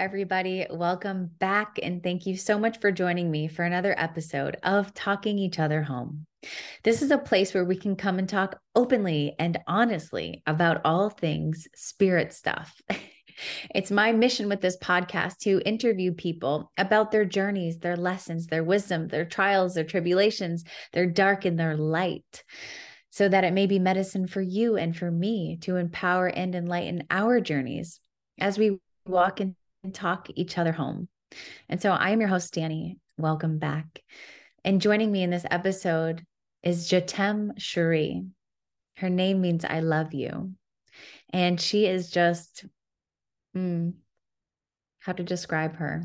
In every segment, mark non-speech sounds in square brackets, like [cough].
everybody. Welcome back. And thank you so much for joining me for another episode of Talking Each Other Home. This is a place where we can come and talk openly and honestly about all things spirit stuff. [laughs] It's my mission with this podcast to interview people about their journeys, their lessons, their wisdom, their trials, their tribulations, their dark and their light, so that it may be medicine for you and for me to empower and enlighten our journeys as we walk and talk each other home. And so I am your host, Danny. Welcome back. And joining me in this episode is Jatem Cherie. Her name means I love you. And she is just, hmm, how to describe her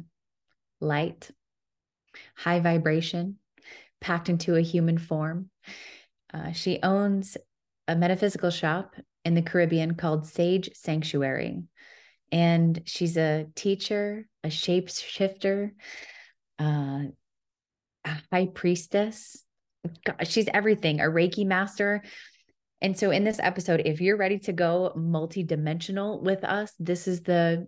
light, high vibration, packed into a human form. Uh, she owns a metaphysical shop in the Caribbean called Sage Sanctuary. And she's a teacher, a shapeshifter, uh, a high priestess. God, she's everything, a Reiki master. And so in this episode, if you're ready to go multi-dimensional with us, this is the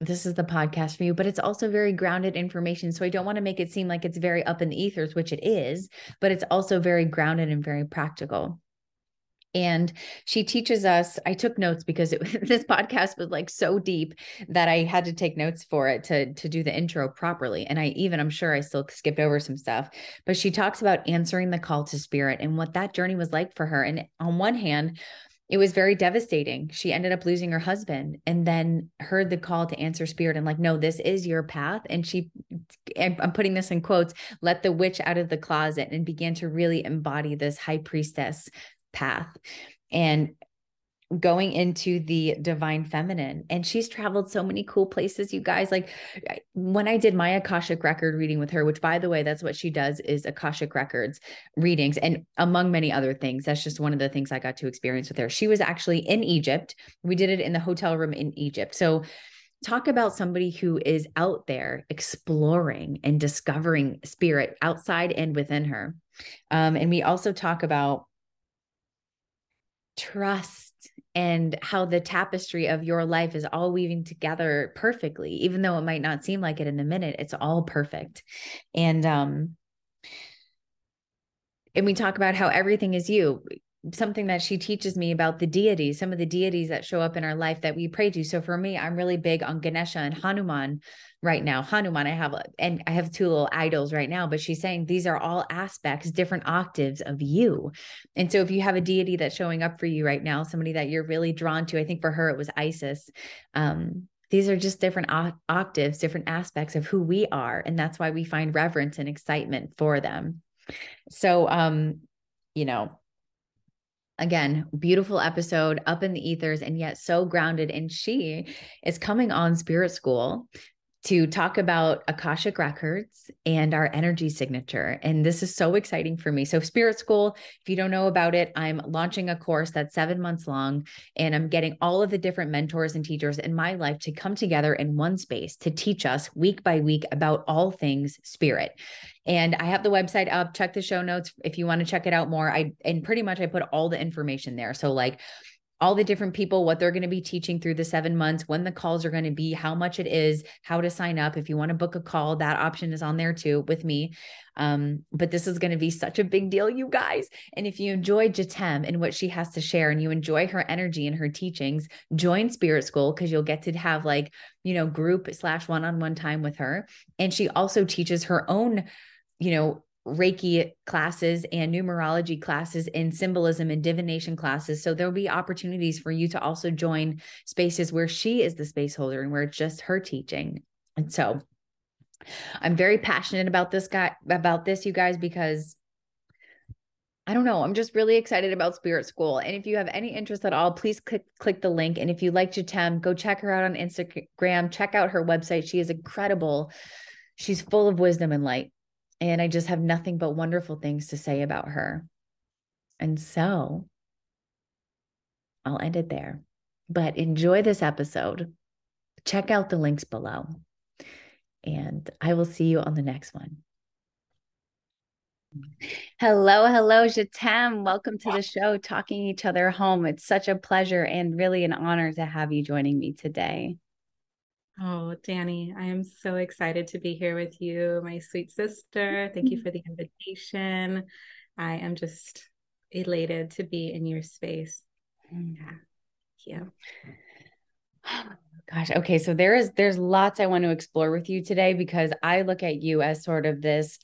this is the podcast for you, but it's also very grounded information. So I don't want to make it seem like it's very up in the ethers, which it is, but it's also very grounded and very practical and she teaches us i took notes because it, [laughs] this podcast was like so deep that i had to take notes for it to to do the intro properly and i even i'm sure i still skipped over some stuff but she talks about answering the call to spirit and what that journey was like for her and on one hand it was very devastating. She ended up losing her husband and then heard the call to answer spirit and, like, no, this is your path. And she, I'm putting this in quotes, let the witch out of the closet and began to really embody this high priestess path and going into the divine feminine. And she's traveled so many cool places you guys. Like when i did my akashic record reading with her which by the way that's what she does is akashic records readings and among many other things that's just one of the things i got to experience with her. She was actually in egypt. We did it in the hotel room in egypt. So talk about somebody who is out there exploring and discovering spirit outside and within her. Um, and we also talk about trust and how the tapestry of your life is all weaving together perfectly even though it might not seem like it in the minute it's all perfect. And um and we talk about how everything is you something that she teaches me about the deities, some of the deities that show up in our life that we pray to. So for me, I'm really big on Ganesha and Hanuman right now. Hanuman, I have, and I have two little idols right now, but she's saying these are all aspects, different octaves of you. And so if you have a deity that's showing up for you right now, somebody that you're really drawn to, I think for her it was Isis. Um, these are just different octaves, different aspects of who we are. And that's why we find reverence and excitement for them. So, um, you know, again, beautiful episode up in the ethers and yet so grounded. And she is coming on Spirit School to talk about Akashic Records and our energy signature. And this is so exciting for me. So, Spirit School, if you don't know about it, I'm launching a course that's seven months long, and I'm getting all of the different mentors and teachers in my life to come together in one space to teach us week by week about all things spirit. And I have the website up. Check the show notes if you want to check it out more. I and pretty much I put all the information there. So like all the different people, what they're going to be teaching through the seven months, when the calls are going to be, how much it is, how to sign up. If you want to book a call, that option is on there too with me. Um, but this is going to be such a big deal, you guys. And if you enjoy Jatem and what she has to share and you enjoy her energy and her teachings, join Spirit School because you'll get to have like, you know, group slash one on one time with her. And she also teaches her own, you know, Reiki classes and numerology classes and symbolism and divination classes. So there'll be opportunities for you to also join spaces where she is the space holder and where it's just her teaching. And so I'm very passionate about this guy about this you guys because I don't know. I'm just really excited about Spirit School. And if you have any interest at all, please click click the link. And if you like Jatem, go check her out on Instagram. Check out her website. She is incredible. She's full of wisdom and light. And I just have nothing but wonderful things to say about her. And so I'll end it there. But enjoy this episode. Check out the links below. And I will see you on the next one. Hello, hello, Jatem. Welcome to the show, Talking Each Other Home. It's such a pleasure and really an honor to have you joining me today. Oh, Danny, I am so excited to be here with you, my sweet sister. Thank you mm-hmm. for the invitation. I am just elated to be in your space. Mm. Yeah. Yeah. [sighs] Gosh, okay. So there is there's lots I want to explore with you today because I look at you as sort of this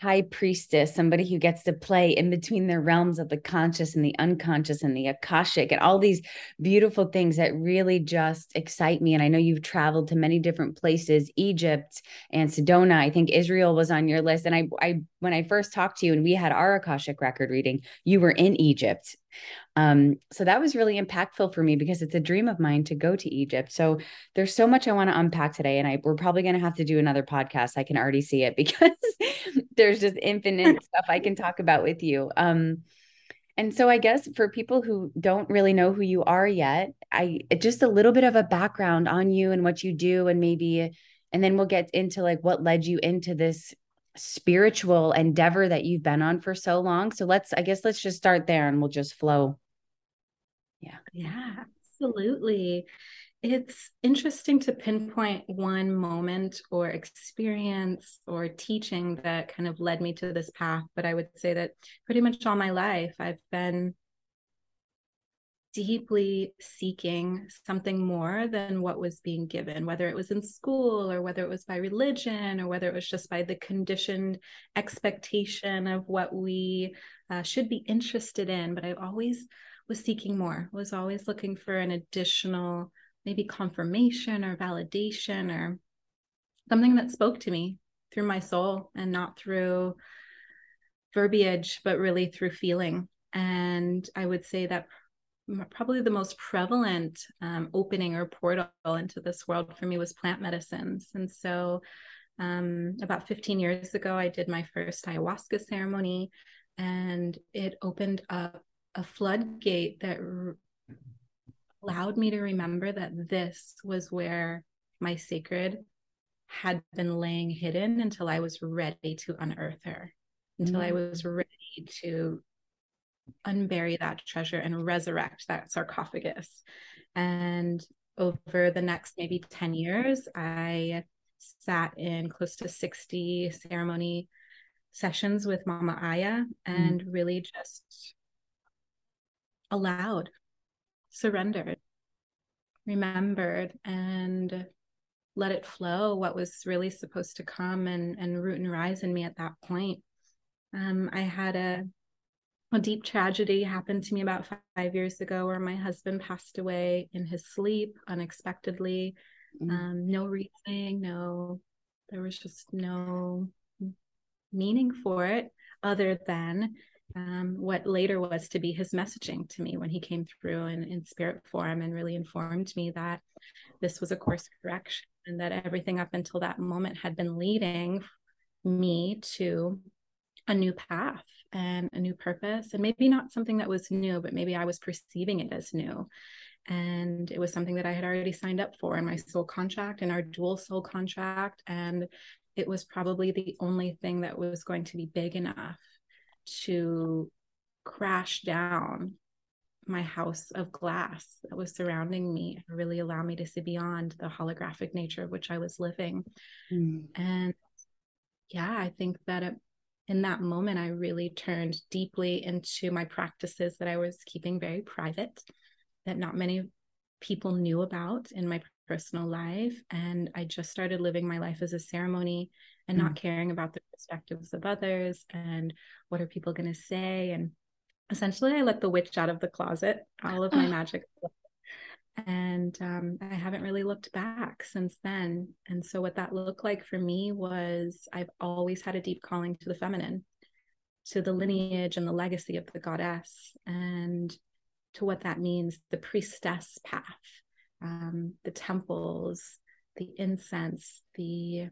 high priestess, somebody who gets to play in between the realms of the conscious and the unconscious and the Akashic and all these beautiful things that really just excite me. And I know you've traveled to many different places, Egypt and Sedona. I think Israel was on your list. And I, I, when I first talked to you and we had our Akashic record reading, you were in Egypt. Um, so that was really impactful for me because it's a dream of mine to go to Egypt. So there's so much I want to unpack today, and I we're probably going to have to do another podcast. I can already see it [laughs] because there's just infinite [laughs] stuff I can talk about with you. Um, and so I guess for people who don't really know who you are yet, I just a little bit of a background on you and what you do, and maybe, and then we'll get into like what led you into this spiritual endeavor that you've been on for so long. So let's, I guess, let's just start there and we'll just flow. Yeah. Yeah, absolutely. It's interesting to pinpoint one moment or experience or teaching that kind of led me to this path. But I would say that pretty much all my life, I've been deeply seeking something more than what was being given, whether it was in school or whether it was by religion or whether it was just by the conditioned expectation of what we uh, should be interested in. But I always was seeking more, was always looking for an additional, maybe confirmation or validation or something that spoke to me through my soul and not through verbiage, but really through feeling. And I would say that probably the most prevalent um, opening or portal into this world for me was plant medicines. And so, um, about 15 years ago, I did my first ayahuasca ceremony, and it opened up a floodgate that r- allowed me to remember that this was where my sacred had been laying hidden until I was ready to unearth her, until mm-hmm. I mm. was ready to unbury that treasure and resurrect that sarcophagus. And over the next maybe 10 years, I sat in close to 60 ceremony sessions with Mama Aya and mm. really just allowed, surrendered, remembered, and let it flow what was really supposed to come and, and root and rise in me at that point. Um, I had a a deep tragedy happened to me about five years ago where my husband passed away in his sleep unexpectedly mm-hmm. um, no reasoning no there was just no meaning for it other than um, what later was to be his messaging to me when he came through in, in spirit form and really informed me that this was a course correction and that everything up until that moment had been leading me to a new path and a new purpose and maybe not something that was new but maybe i was perceiving it as new and it was something that i had already signed up for in my soul contract and our dual soul contract and it was probably the only thing that was going to be big enough to crash down my house of glass that was surrounding me and really allow me to see beyond the holographic nature of which I was living. Mm. And yeah, I think that it in that moment, I really turned deeply into my practices that I was keeping very private, that not many people knew about in my personal life. And I just started living my life as a ceremony and mm. not caring about the perspectives of others and what are people going to say. And essentially, I let the witch out of the closet, all of my [sighs] magic and um, I haven't really looked back since then. And so, what that looked like for me was I've always had a deep calling to the feminine, to the lineage and the legacy of the goddess, and to what that means the priestess path, um, the temples, the incense, the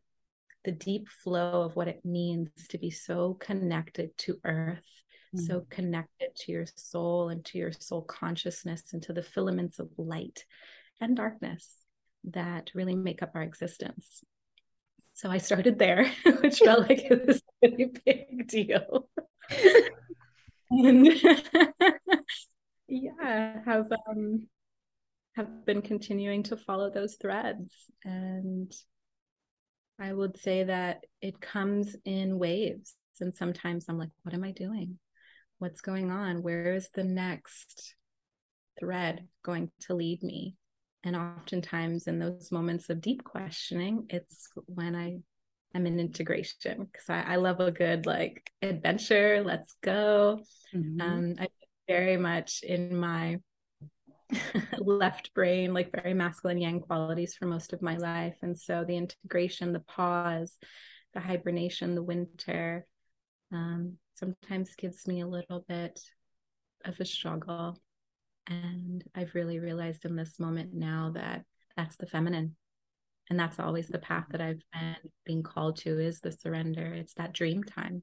the deep flow of what it means to be so connected to earth mm. so connected to your soul and to your soul consciousness and to the filaments of light and darkness that really make up our existence. So I started there, [laughs] which felt like it was a really big deal. and [laughs] yeah, have um have been continuing to follow those threads. And I would say that it comes in waves. And sometimes I'm like, what am I doing? What's going on? Where is the next thread going to lead me? And oftentimes, in those moments of deep questioning, it's when I am in integration because I, I, love a good like adventure. Let's go. Mm-hmm. Um, I very much in my [laughs] left brain, like very masculine yang qualities for most of my life. And so the integration, the pause, the hibernation, the winter um, sometimes gives me a little bit of a struggle. And I've really realized in this moment now that that's the feminine. And that's always the path that I've been being called to is the surrender. It's that dream time.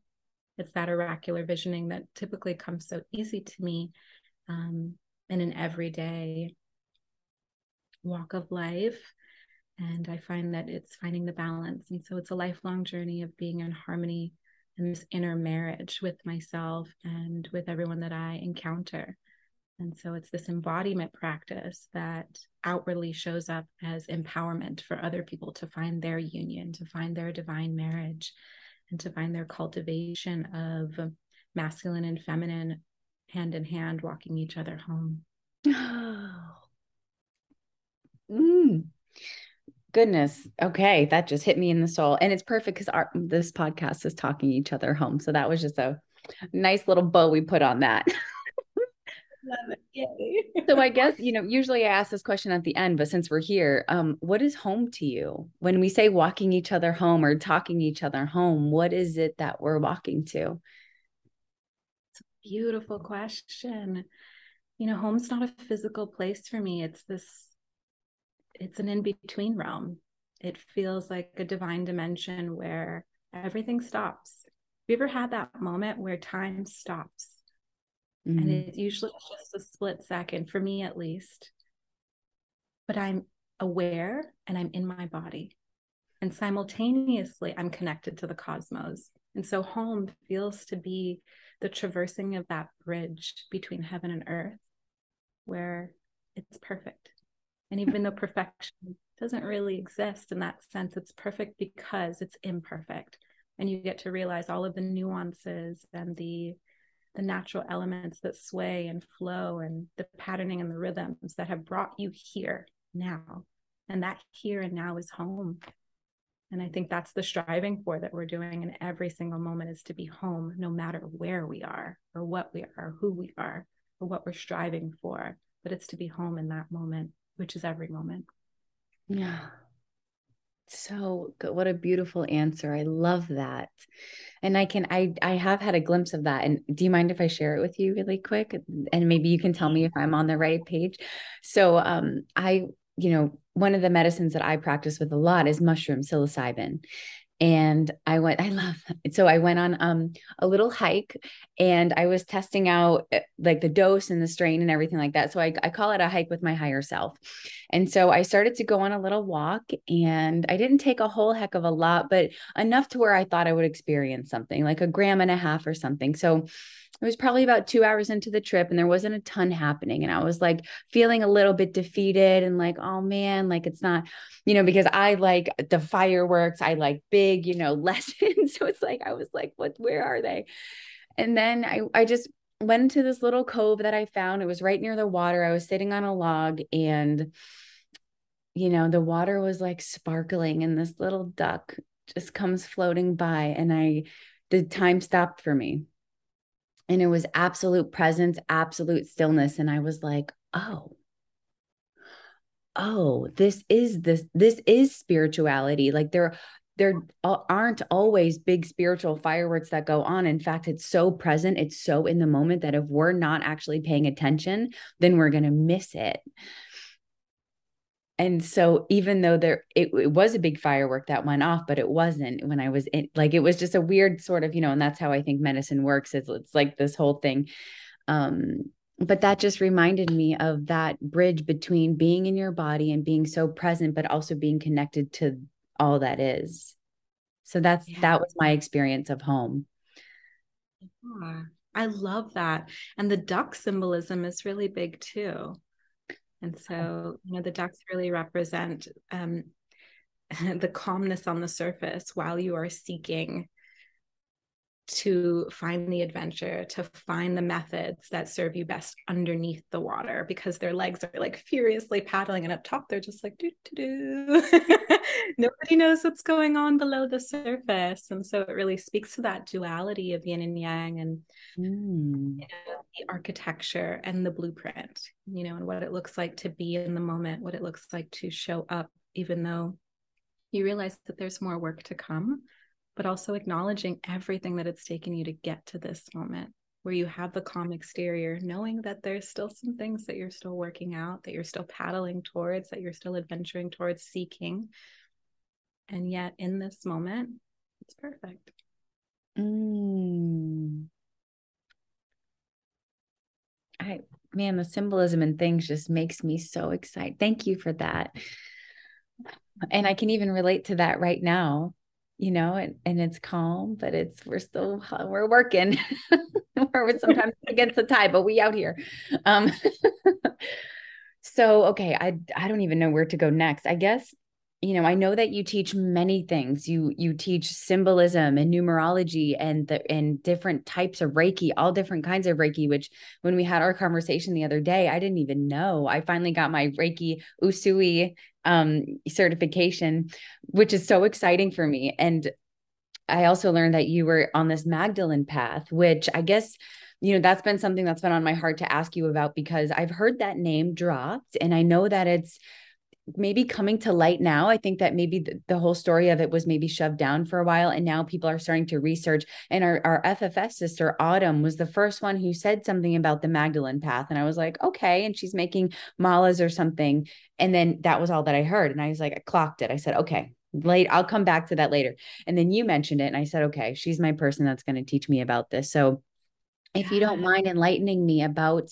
It's that oracular visioning that typically comes so easy to me um, in an everyday walk of life. And I find that it's finding the balance. And so it's a lifelong journey of being in harmony and this inner marriage with myself and with everyone that I encounter. And so it's this embodiment practice that outwardly shows up as empowerment for other people to find their union, to find their divine marriage, and to find their cultivation of masculine and feminine hand in hand walking each other home. [sighs] mm. Goodness. Okay. That just hit me in the soul. And it's perfect because our this podcast is talking each other home. So that was just a nice little bow we put on that. [laughs] so I guess, [laughs] you know, usually I ask this question at the end, but since we're here, um, what is home to you? When we say walking each other home or talking each other home, what is it that we're walking to? It's a beautiful question. You know, home's not a physical place for me. It's this, it's an in between realm. It feels like a divine dimension where everything stops. Have you ever had that moment where time stops? Mm-hmm. And it's usually just a split second, for me at least. But I'm aware and I'm in my body. And simultaneously, I'm connected to the cosmos. And so home feels to be the traversing of that bridge between heaven and earth where it's perfect. And even though perfection doesn't really exist in that sense, it's perfect because it's imperfect. And you get to realize all of the nuances and the the natural elements that sway and flow and the patterning and the rhythms that have brought you here now. And that here and now is home. And I think that's the striving for that we're doing in every single moment is to be home, no matter where we are or what we are, or who we are, or what we're striving for. But it's to be home in that moment, which is every moment. Yeah. So good. What a beautiful answer. I love that. And I can I I have had a glimpse of that. And do you mind if I share it with you really quick? And maybe you can tell me if I'm on the right page. So um I you know, one of the medicines that I practice with a lot is mushroom psilocybin. And I went, I love. So I went on um, a little hike and I was testing out eh, like the dose and the strain and everything like that. So I, I call it a hike with my higher self. And so I started to go on a little walk and I didn't take a whole heck of a lot, but enough to where I thought I would experience something like a gram and a half or something. So it was probably about two hours into the trip and there wasn't a ton happening. And I was like feeling a little bit defeated and like, oh man, like it's not, you know, because I like the fireworks, I like big, you know, [laughs] lessons. so it's like, I was like, what, where are they? And then I, I just went into this little cove that I found. It was right near the water. I was sitting on a log and, you know, the water was like sparkling and this little duck just comes floating by. And I, the time stopped for me and it was absolute presence, absolute stillness. And I was like, oh, oh, this is this, this is spirituality. Like there, there aren't always big spiritual fireworks that go on. In fact, it's so present, it's so in the moment that if we're not actually paying attention, then we're going to miss it and so even though there it, it, was a big firework that went off but it wasn't when i was in like it was just a weird sort of you know and that's how i think medicine works is it's like this whole thing um but that just reminded me of that bridge between being in your body and being so present but also being connected to all that is. So that's yeah. that was my experience of home. Yeah. i love that. And the duck symbolism is really big too. And so, you know, the ducks really represent um, [laughs] the calmness on the surface while you are seeking to find the adventure, to find the methods that serve you best underneath the water because their legs are like furiously paddling and up top they're just like do do do. [laughs] Nobody knows what's going on below the surface. And so it really speaks to that duality of yin and yang and mm. you know, the architecture and the blueprint, you know, and what it looks like to be in the moment, what it looks like to show up, even though you realize that there's more work to come but also acknowledging everything that it's taken you to get to this moment where you have the calm exterior, knowing that there's still some things that you're still working out, that you're still paddling towards, that you're still adventuring towards seeking. And yet, in this moment, it's perfect. Mm. I, man, the symbolism and things just makes me so excited. Thank you for that. And I can even relate to that right now you know, and, and it's calm, but it's we're still we're working. [laughs] we're [laughs] sometimes against the tide, but we out here. Um [laughs] so okay, I I don't even know where to go next. I guess you know i know that you teach many things you you teach symbolism and numerology and the and different types of reiki all different kinds of reiki which when we had our conversation the other day i didn't even know i finally got my reiki usui um, certification which is so exciting for me. And i also learned that you were on this magdalene path which i guess you know that's been something that's been on my heart to ask you about because i've heard that name dropped and i know that it's maybe coming to light now. I think that maybe the, the, whole story of it was maybe shoved down for a while. And now people are starting to research. And our, our FFS sister, Autumn, was the first one who said something about the Magdalene path. And I was like, okay. And she's making malas or something. And then that was all that I heard. And I was like, I clocked it. I said, okay, late, I'll come back to that later. And then you mentioned it. And I said, okay, she's my person that's going to teach me about this. So if you don't mind enlightening me about,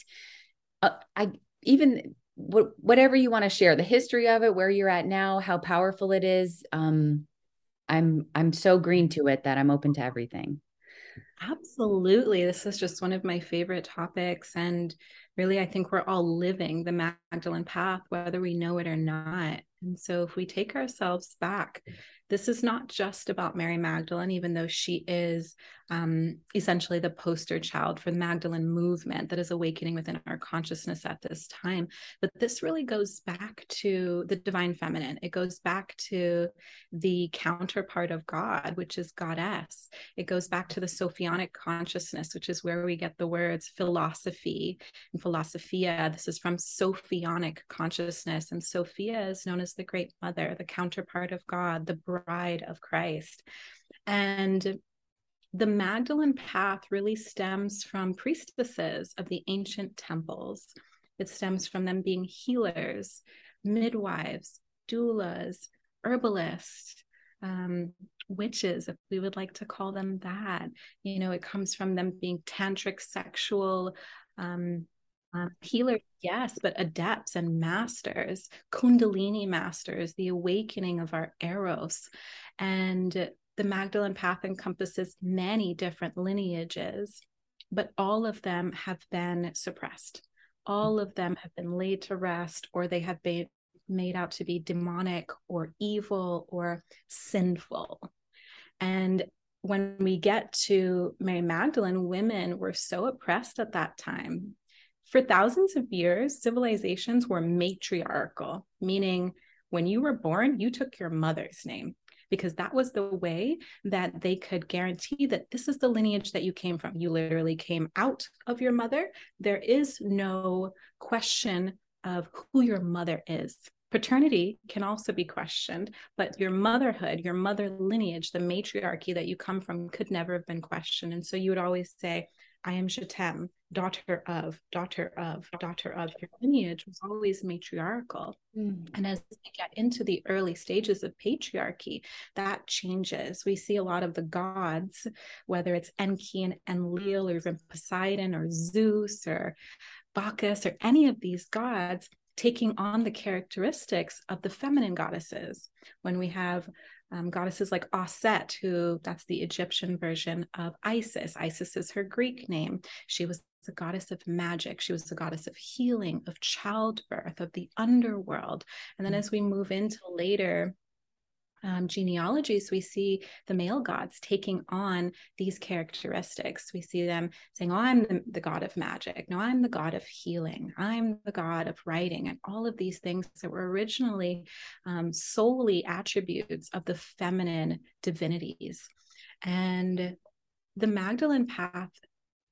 uh, I even what, whatever you want to share the history of it where you're at now how powerful it is um i'm i'm so green to it that i'm open to everything. Absolutely. This is just one of my favorite topics and really i think we're all living the magdalene path whether we know it or not. And so if we take ourselves back this is not just about Mary Magdalene, even though she is um, essentially the poster child for the Magdalene movement that is awakening within our consciousness at this time. But this really goes back to the divine feminine. It goes back to the counterpart of God, which is goddess. It goes back to the Sophianic consciousness, which is where we get the words philosophy and philosophia. This is from Sophianic consciousness. And Sophia is known as the great mother, the counterpart of God, the bride of Christ. And the Magdalene path really stems from priestesses of the ancient temples. It stems from them being healers, midwives, doulas, herbalists, um, witches, if we would like to call them that. You know, it comes from them being tantric sexual um, uh, healers, yes, but adepts and masters, Kundalini masters, the awakening of our Eros. And the Magdalene path encompasses many different lineages, but all of them have been suppressed. All of them have been laid to rest, or they have been made out to be demonic or evil or sinful. And when we get to Mary Magdalene, women were so oppressed at that time. For thousands of years, civilizations were matriarchal, meaning when you were born, you took your mother's name because that was the way that they could guarantee that this is the lineage that you came from. You literally came out of your mother. There is no question of who your mother is. Paternity can also be questioned, but your motherhood, your mother lineage, the matriarchy that you come from could never have been questioned. And so you would always say, I am Jatem, daughter of, daughter of, daughter of. Your lineage was always matriarchal. Mm. And as we get into the early stages of patriarchy, that changes. We see a lot of the gods, whether it's Enki and Enlil or even Poseidon or Zeus or Bacchus or any of these gods taking on the characteristics of the feminine goddesses. When we have um, goddesses like Aset, who that's the Egyptian version of Isis. Isis is her Greek name. She was a goddess of magic. She was a goddess of healing, of childbirth, of the underworld. And then mm-hmm. as we move into later um, genealogies, we see the male gods taking on these characteristics. We see them saying, Oh, I'm the, the, god of magic. No, I'm the god of healing. I'm the god of writing. And all of these things that were originally um, solely attributes of the feminine divinities. And the Magdalene path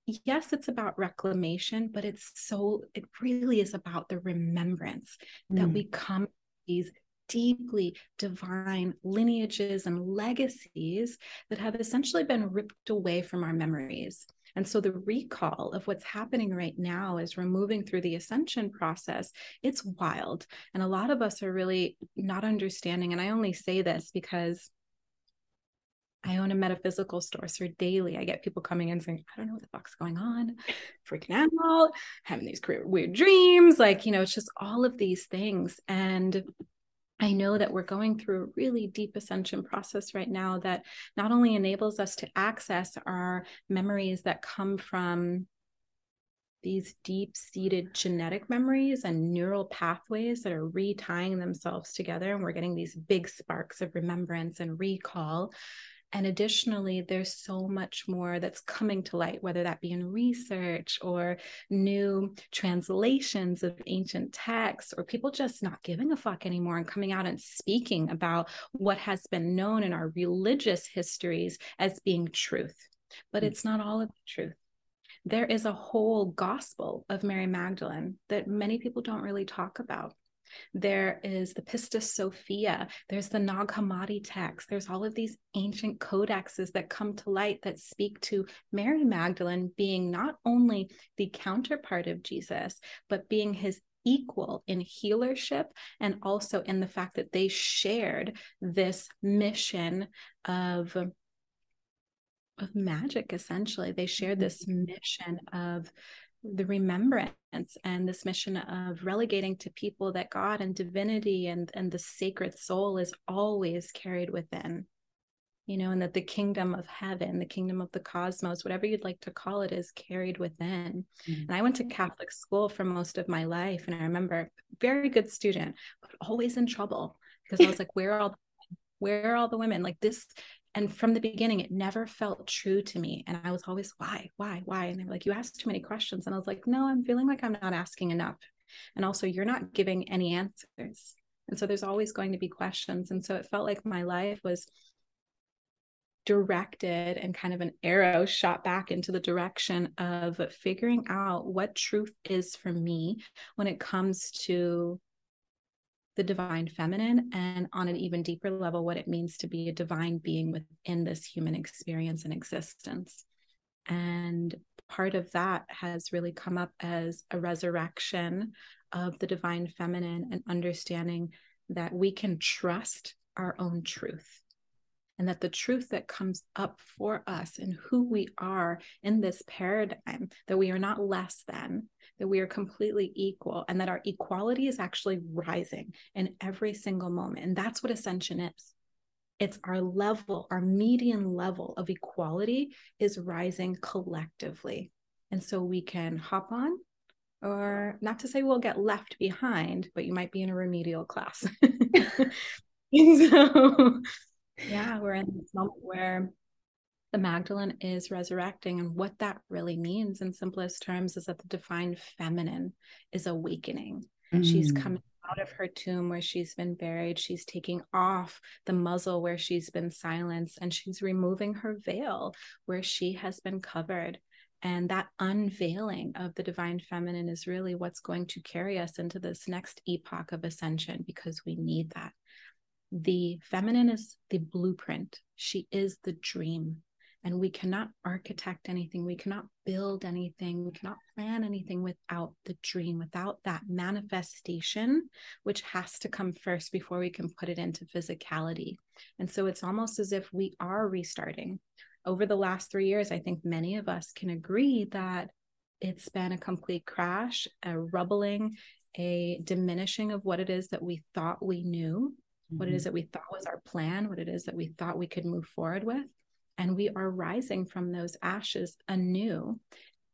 yes it's about reclamation but it's so it really is about the remembrance mm. that we come these deeply divine lineages and legacies that have essentially been ripped away from our memories. And so the recall of what's happening right now as we're moving through the ascension process, it's wild. And a lot of us are really not understanding. And I only say this because I own a metaphysical store. So daily I get people coming in saying, I don't know what the fuck's going on, freaking out, having these weird dreams. Like, you know, it's just all of these things. And I know that we're going through a really deep ascension process right now that not only enables us to access our memories that come from these deep seated genetic memories and neural pathways that are retying themselves together. And we're getting these big sparks of remembrance and recall and additionally, there's so much more that's coming to light, whether that be in research or new translations of ancient texts, or people just not giving a fuck anymore and coming out and speaking about what has been known in our religious histories as being truth. But mm. it's not all of the truth. There is a whole gospel of Mary Magdalene that many people don't really talk about. There is the Pistis Sophia. There's the Nag Hammadi text. There's all of these ancient codexes that come to light that speak to Mary Magdalene being not only the counterpart of Jesus, but being his equal in healership and also in the fact that they shared this mission of of magic essentially they shared mm-hmm. this mission of the remembrance and this mission of relegating to people that God and divinity and, and the sacred soul is always carried within, you know, and that the kingdom of heaven, the kingdom of the cosmos, whatever you'd like to call it, is carried within. Mm-hmm. And I went to Catholic school for most of my life. And I remember very good student, but always in trouble because I was like, where are all where are all the women like this and from the beginning it never felt true to me and i was always why? Why? Why? And they were like you asked too many questions. And i was like no i'm feeling like i'm not asking enough. And also you're not giving any answers. And so there's always going to be questions. And so it felt like my life was directed and kind of an arrow shot back into the direction of figuring out what truth is for me when it comes to the divine feminine and on an even deeper level what it means to be a divine being within this human experience and existence. And part of that has really come up as a resurrection of the divine feminine and understanding that we can trust our own truth and that the truth that comes up for us and who we are in this paradigm that we are not less than that we are completely equal and that our equality is actually rising in every single moment. And that's what ascension is. It's our level, our median level of equality is rising collectively. And so we can hop on, or not to say we'll get left behind, but you might be in a remedial class. [laughs] [laughs] so, yeah, we're in this moment where the Magdalene is resurrecting. And what that really means in simplest terms is that the divine feminine is awakening. Mm. She's coming out of her tomb where she's been buried. She's taking off the muzzle where she's been silenced, and she's removing her veil where she has been covered. And that unveiling of the divine feminine is really what's going to carry us into this next epoch of ascension because we need that. The feminine is the blueprint, she is the dream. And we cannot architect anything. We cannot build anything. We cannot plan anything without the dream without that manifestation which has to come first before we can put it into physicality. And so it's almost as if we are restarting. Over the last 3 years i think many of us can agree that it's been a complete crash a rubbling a diminishing of what it is that we thought we knew what it mm-hmm. is that we thought was our plan what it is that we thought we could move forward with and we are rising from those ashes anew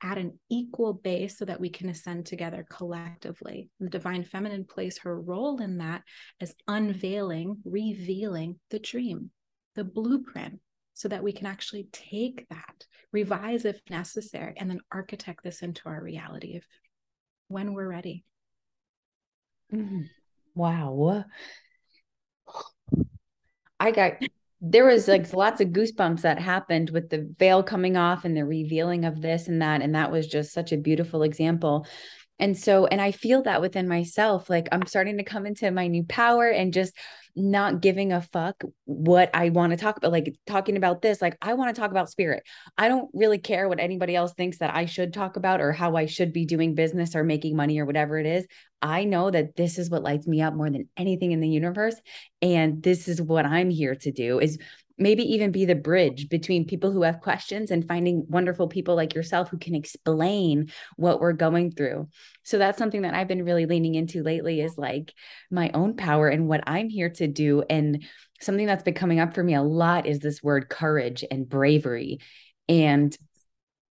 at an equal base so that we can ascend together collectively. The divine feminine plays her role in that as unveiling, revealing the dream, the blueprint, so that we can actually take that, revise if necessary, and then architect this into our reality if when we're ready. Mm-hmm. Wow. I got there was like lots of goosebumps that happened with the veil coming off and the revealing of this and that and that was just such a beautiful example. And so and i feel that within myself like i'm starting to come into my new power and just not giving a fuck what I want to talk about, like talking about this. Like, I want to talk about spirit. I don't really care what anybody else thinks that I should talk about or how I should be doing business or making money or whatever it is. I know that this is what lights me up more than anything in the universe. And this is what I'm here to do is maybe even be the bridge between people who have questions and finding wonderful people like yourself who can explain what we're going through. So that's something that I've been really leaning into lately is like my own power and what I'm here to do. And something that's been coming up for me a lot is this word courage and bravery. And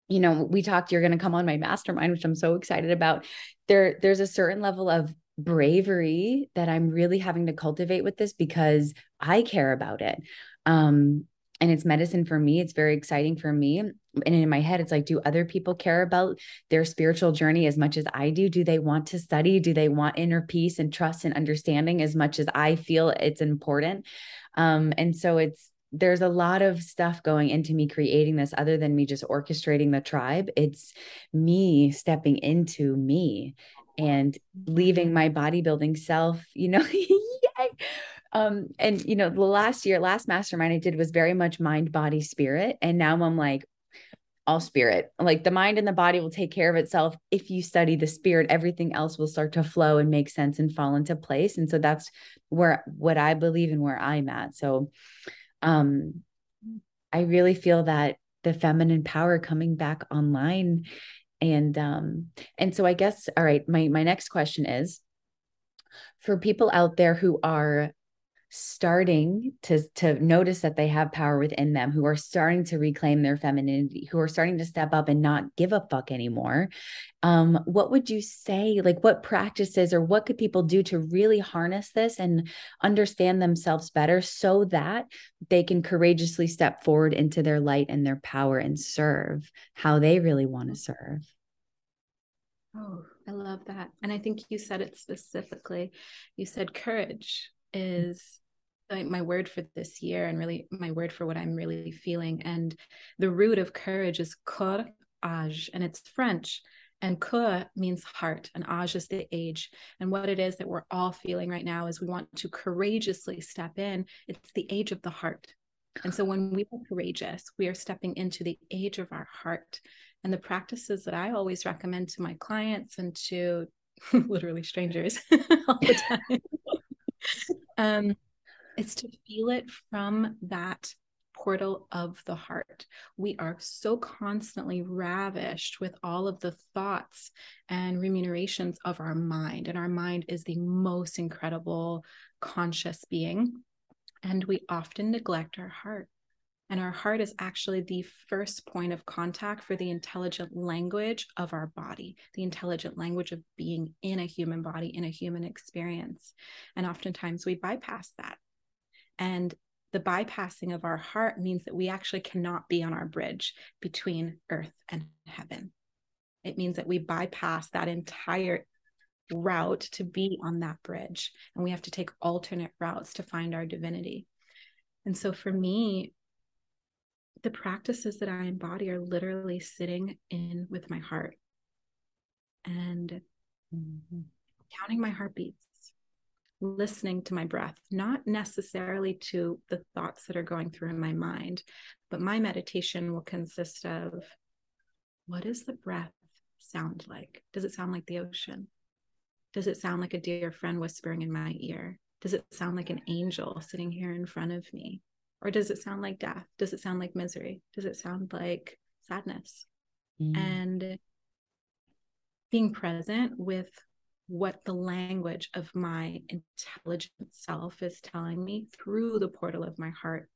you know, we talked you're going to come on my mastermind which I'm so excited about. There there's a certain level of bravery that I'm really having to cultivate with this because I care about it. Um, and it's medicine for me. It's very exciting for me. And in my head, it's like, do other people care about their spiritual journey as much as I do? Do they want to study? Do they want inner peace and trust and understanding as much as I feel it's important? Um, and so it's, there's a lot of stuff going into me creating this other than me just orchestrating the tribe. It's me stepping into me and leaving my bodybuilding self, you know. [laughs] um and you know the last year last mastermind i did was very much mind body spirit. And now i'm like all spirit. Like the mind and the body will take care of itself. If you study the spirit everything else will start to flow and make sense and fall into place. And so that's where what i believe and where i'm at. So um i really feel that the feminine power coming back online. And um and so i guess all right my my next question is for people out there who are starting to to notice that they have power within them who are starting to reclaim their femininity who are starting to step up and not give a fuck anymore. Um what would you say like what practices or what could people do to really harness this and understand themselves better so that they can courageously step forward into their light and their power and serve how they really want to serve? Oh i love that. And i think you said it specifically. You said courage is my word for this year and really my word for what I'm really feeling. And the root of courage is courage, and it's French. And coeur means heart, and age is the age. And what it is that we're all feeling right now is we want to courageously step in. It's the age of the heart. And so when we are courageous, we are stepping into the age of our heart. And the practices that I always recommend to my clients and to [laughs] literally strangers [laughs] all the time [laughs] um, it's to feel it from that portal of the heart. We are so constantly ravished with all of the thoughts and remunerations of our mind. And our mind is the most incredible conscious being. And we often neglect our heart. And our heart is actually the first point of contact for the intelligent language of our body, the intelligent language of being in a human body, in a human experience. And oftentimes we bypass that. And the bypassing of our heart means that we actually cannot be on our bridge between earth and heaven. It means that we bypass that entire route to be on that bridge. And we have to take alternate routes to find our divinity. And so for me, the practices that I embody are literally sitting in with my heart and mm-hmm. counting my heartbeats, listening to my breath, not necessarily to the thoughts that are going through in my mind, but my meditation will consist of what does the breath sound like? Does it sound like the ocean? Does it sound like a dear friend whispering in my ear? Does it sound like an angel sitting here in front of me? Or does it sound like death? Does it sound like misery? Does it sound like sadness? Mm. And being present with what the language of my intelligent self is telling me through the portal of my heart.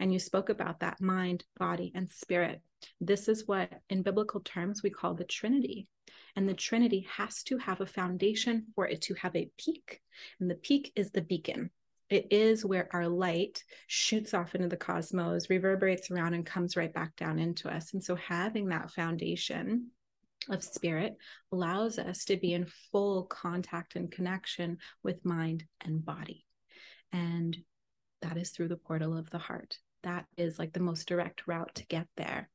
And you spoke about that mind, body, and spirit. This is what, in biblical terms, we call the Trinity. And the Trinity has to have a foundation for it to have a peak. And the peak is the beacon. It is where our light shoots off into the cosmos, reverberates around, and comes right back down into us. And so, having that foundation of spirit allows us to be in full contact and connection with mind and body. And that is through the portal of the heart. That is like the most direct route to get there.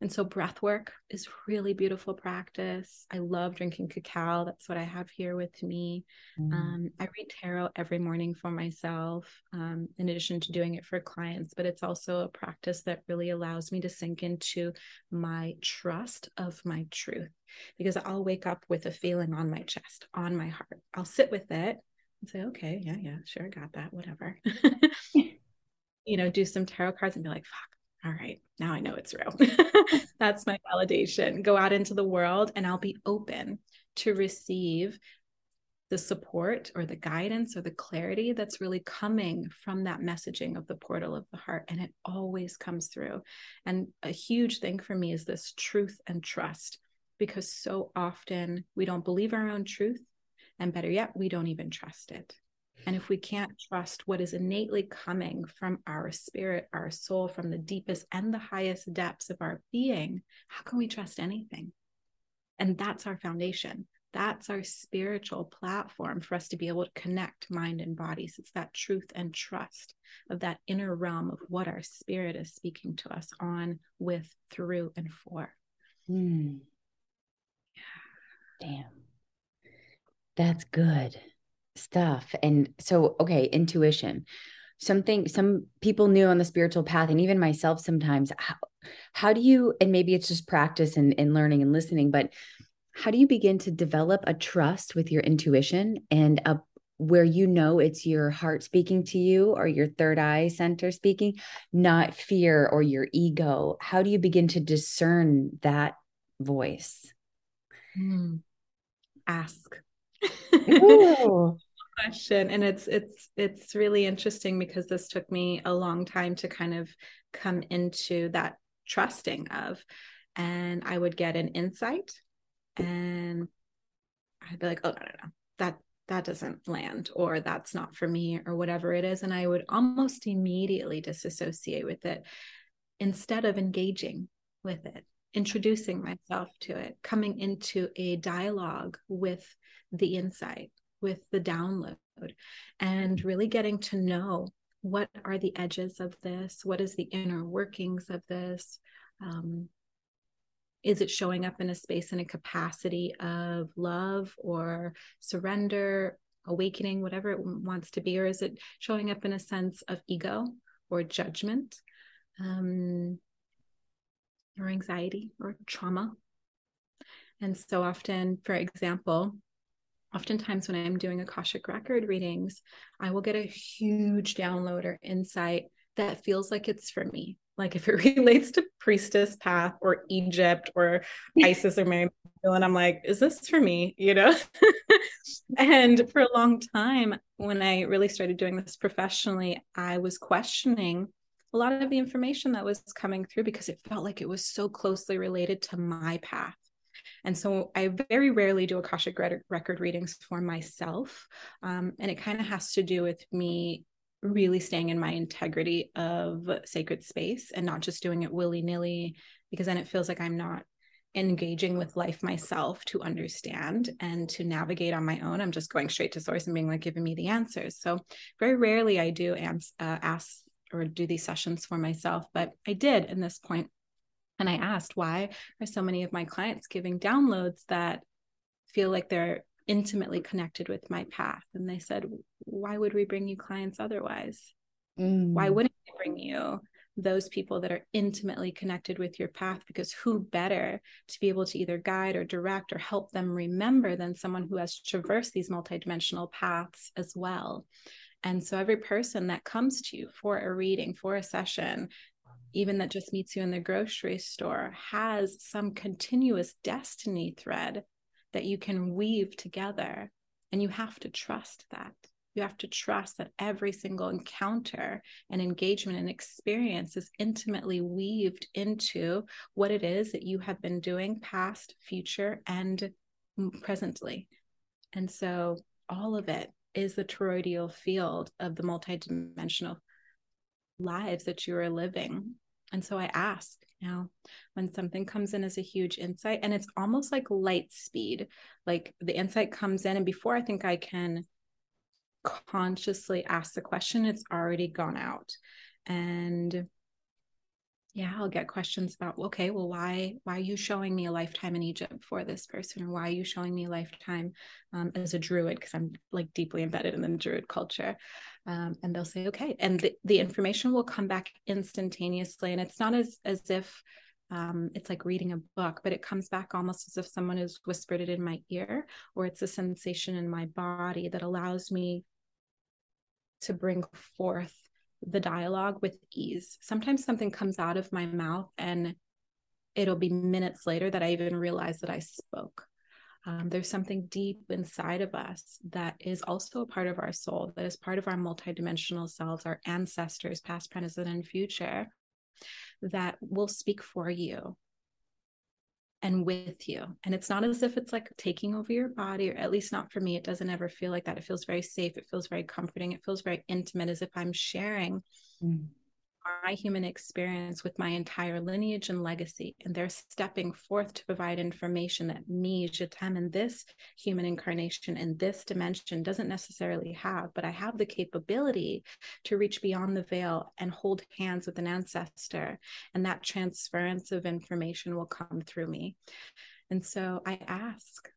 And so breath work is really beautiful practice. I love drinking cacao. That's what I have here with me. Mm. Um, I read tarot every morning for myself, um, in addition to doing it for clients. But it's also a practice that really allows me to sink into my trust of my truth because I'll wake up with a feeling on my chest, on my heart. I'll sit with it and say, okay, yeah, yeah, sure, got that, whatever. [laughs] you know, do some tarot cards and be like, fuck all right, now I know it's real. [laughs] That's my validation. Go out into the world and I'll be open to receive the support or the guidance or the clarity that's really coming from that messaging of the portal of the heart. And it always comes through. And a huge thing for me is this truth and trust, because so often we don't believe our own truth. And better yet, we don't even trust it. And if we can't trust what is innately coming from our spirit, our soul, from the deepest and the highest depths of our being, how can we trust anything? And that's our foundation. That's our spiritual platform for us to be able to connect mind and bodies. It's that truth and trust of that inner realm of what our spirit is speaking to us on, with, through, and for. Mm. Damn. That's good stuff. And so, okay, intuition. Something some people knew on the spiritual path, and even myself sometimes. How, how do you, and maybe it's just practice and, and learning and listening, but how do you begin to develop a trust with your intuition and a where you know it's your heart speaking to you or your third eye center speaking, not fear or your ego? How do you begin to discern that voice? Mm. Ask. [laughs] question and it's it's it's really interesting because this took me a long time to kind of come into that trusting of and i would get an insight and i'd be like oh no no no that that doesn't land or that's not for me or whatever it is and i would almost immediately disassociate with it instead of engaging with it introducing myself to it coming into a dialogue with the insight with the download and really getting to know what are the edges of this what is the inner workings of this um, is it showing up in a space and a capacity of love or surrender awakening whatever it wants to be or is it showing up in a sense of ego or judgment? Um, or anxiety or trauma and so often for example oftentimes when I'm doing Akashic record readings, I will get a huge download or insight that feels like it's for me. Like if it [laughs] relates to priestess path or Egypt or [laughs] Isis or Mary and I'm like, is this for me? You know? [laughs] and for a long time, when I really started doing this professionally, I was questioning a lot of the information that was coming through because it felt like it was so closely related to my path and so I very rarely do Akashic record readings for myself. Um, and it kind of has to do with me really staying in my integrity of sacred space and not just doing it willy nilly, because then it feels like I'm not engaging with life myself to understand and to navigate on my own. I'm just going straight to source and being like, giving me the answers. So very rarely I do ans- uh, ask or do these sessions for myself, but I did in this point and I asked, why are so many of my clients giving downloads that feel like they're intimately connected with my path? And they said, why would we bring you clients otherwise? Mm. Why wouldn't we bring you those people that are intimately connected with your path? Because who better to be able to either guide or direct or help them remember than someone who has traversed these multidimensional paths as well? And so every person that comes to you for a reading, for a session, even that just meets you in the grocery store, has some continuous destiny thread that you can weave together. And you have to trust that. You have to trust that every single encounter and engagement and experience is intimately weaved into what it is that you have been doing past, future, and presently. And so all of it is the toroidal field of the multidimensional lives that you are living. And so I ask now when something comes in as a huge insight, and it's almost like light speed, like the insight comes in, and before I think I can consciously ask the question, it's already gone out. And yeah i'll get questions about okay well why why are you showing me a lifetime in egypt for this person? Or why are you showing me a lifetime um, as a druid? Because i'm like deeply embedded in the druid culture. Um, and they'll say okay. And the, the information will come back instantaneously and it's not as as if um, it's like reading a book, but it comes back almost as if someone has whispered it in my ear, or it's a sensation in my body that allows me to bring forth the dialogue with ease. Sometimes something comes out of my mouth and it'll be minutes later that I even realize that I spoke. Um, there's something deep inside of us that is also a part of our soul, that is part of our multidimensional selves, our ancestors, past, present, and future, that will speak for you and with you. And it's not as if it's like taking over your body, or at least not for me. It doesn't ever feel like that. It feels very safe. It feels very comforting. It feels very intimate, as if I'm sharing mm my human experience with my entire lineage and legacy. And they're stepping forth to provide information that me, Jatem, in this human incarnation, in this dimension, doesn't necessarily have. But I have the capability to reach beyond the veil and hold hands with an ancestor. And that transference of information will come through me. And so I ask,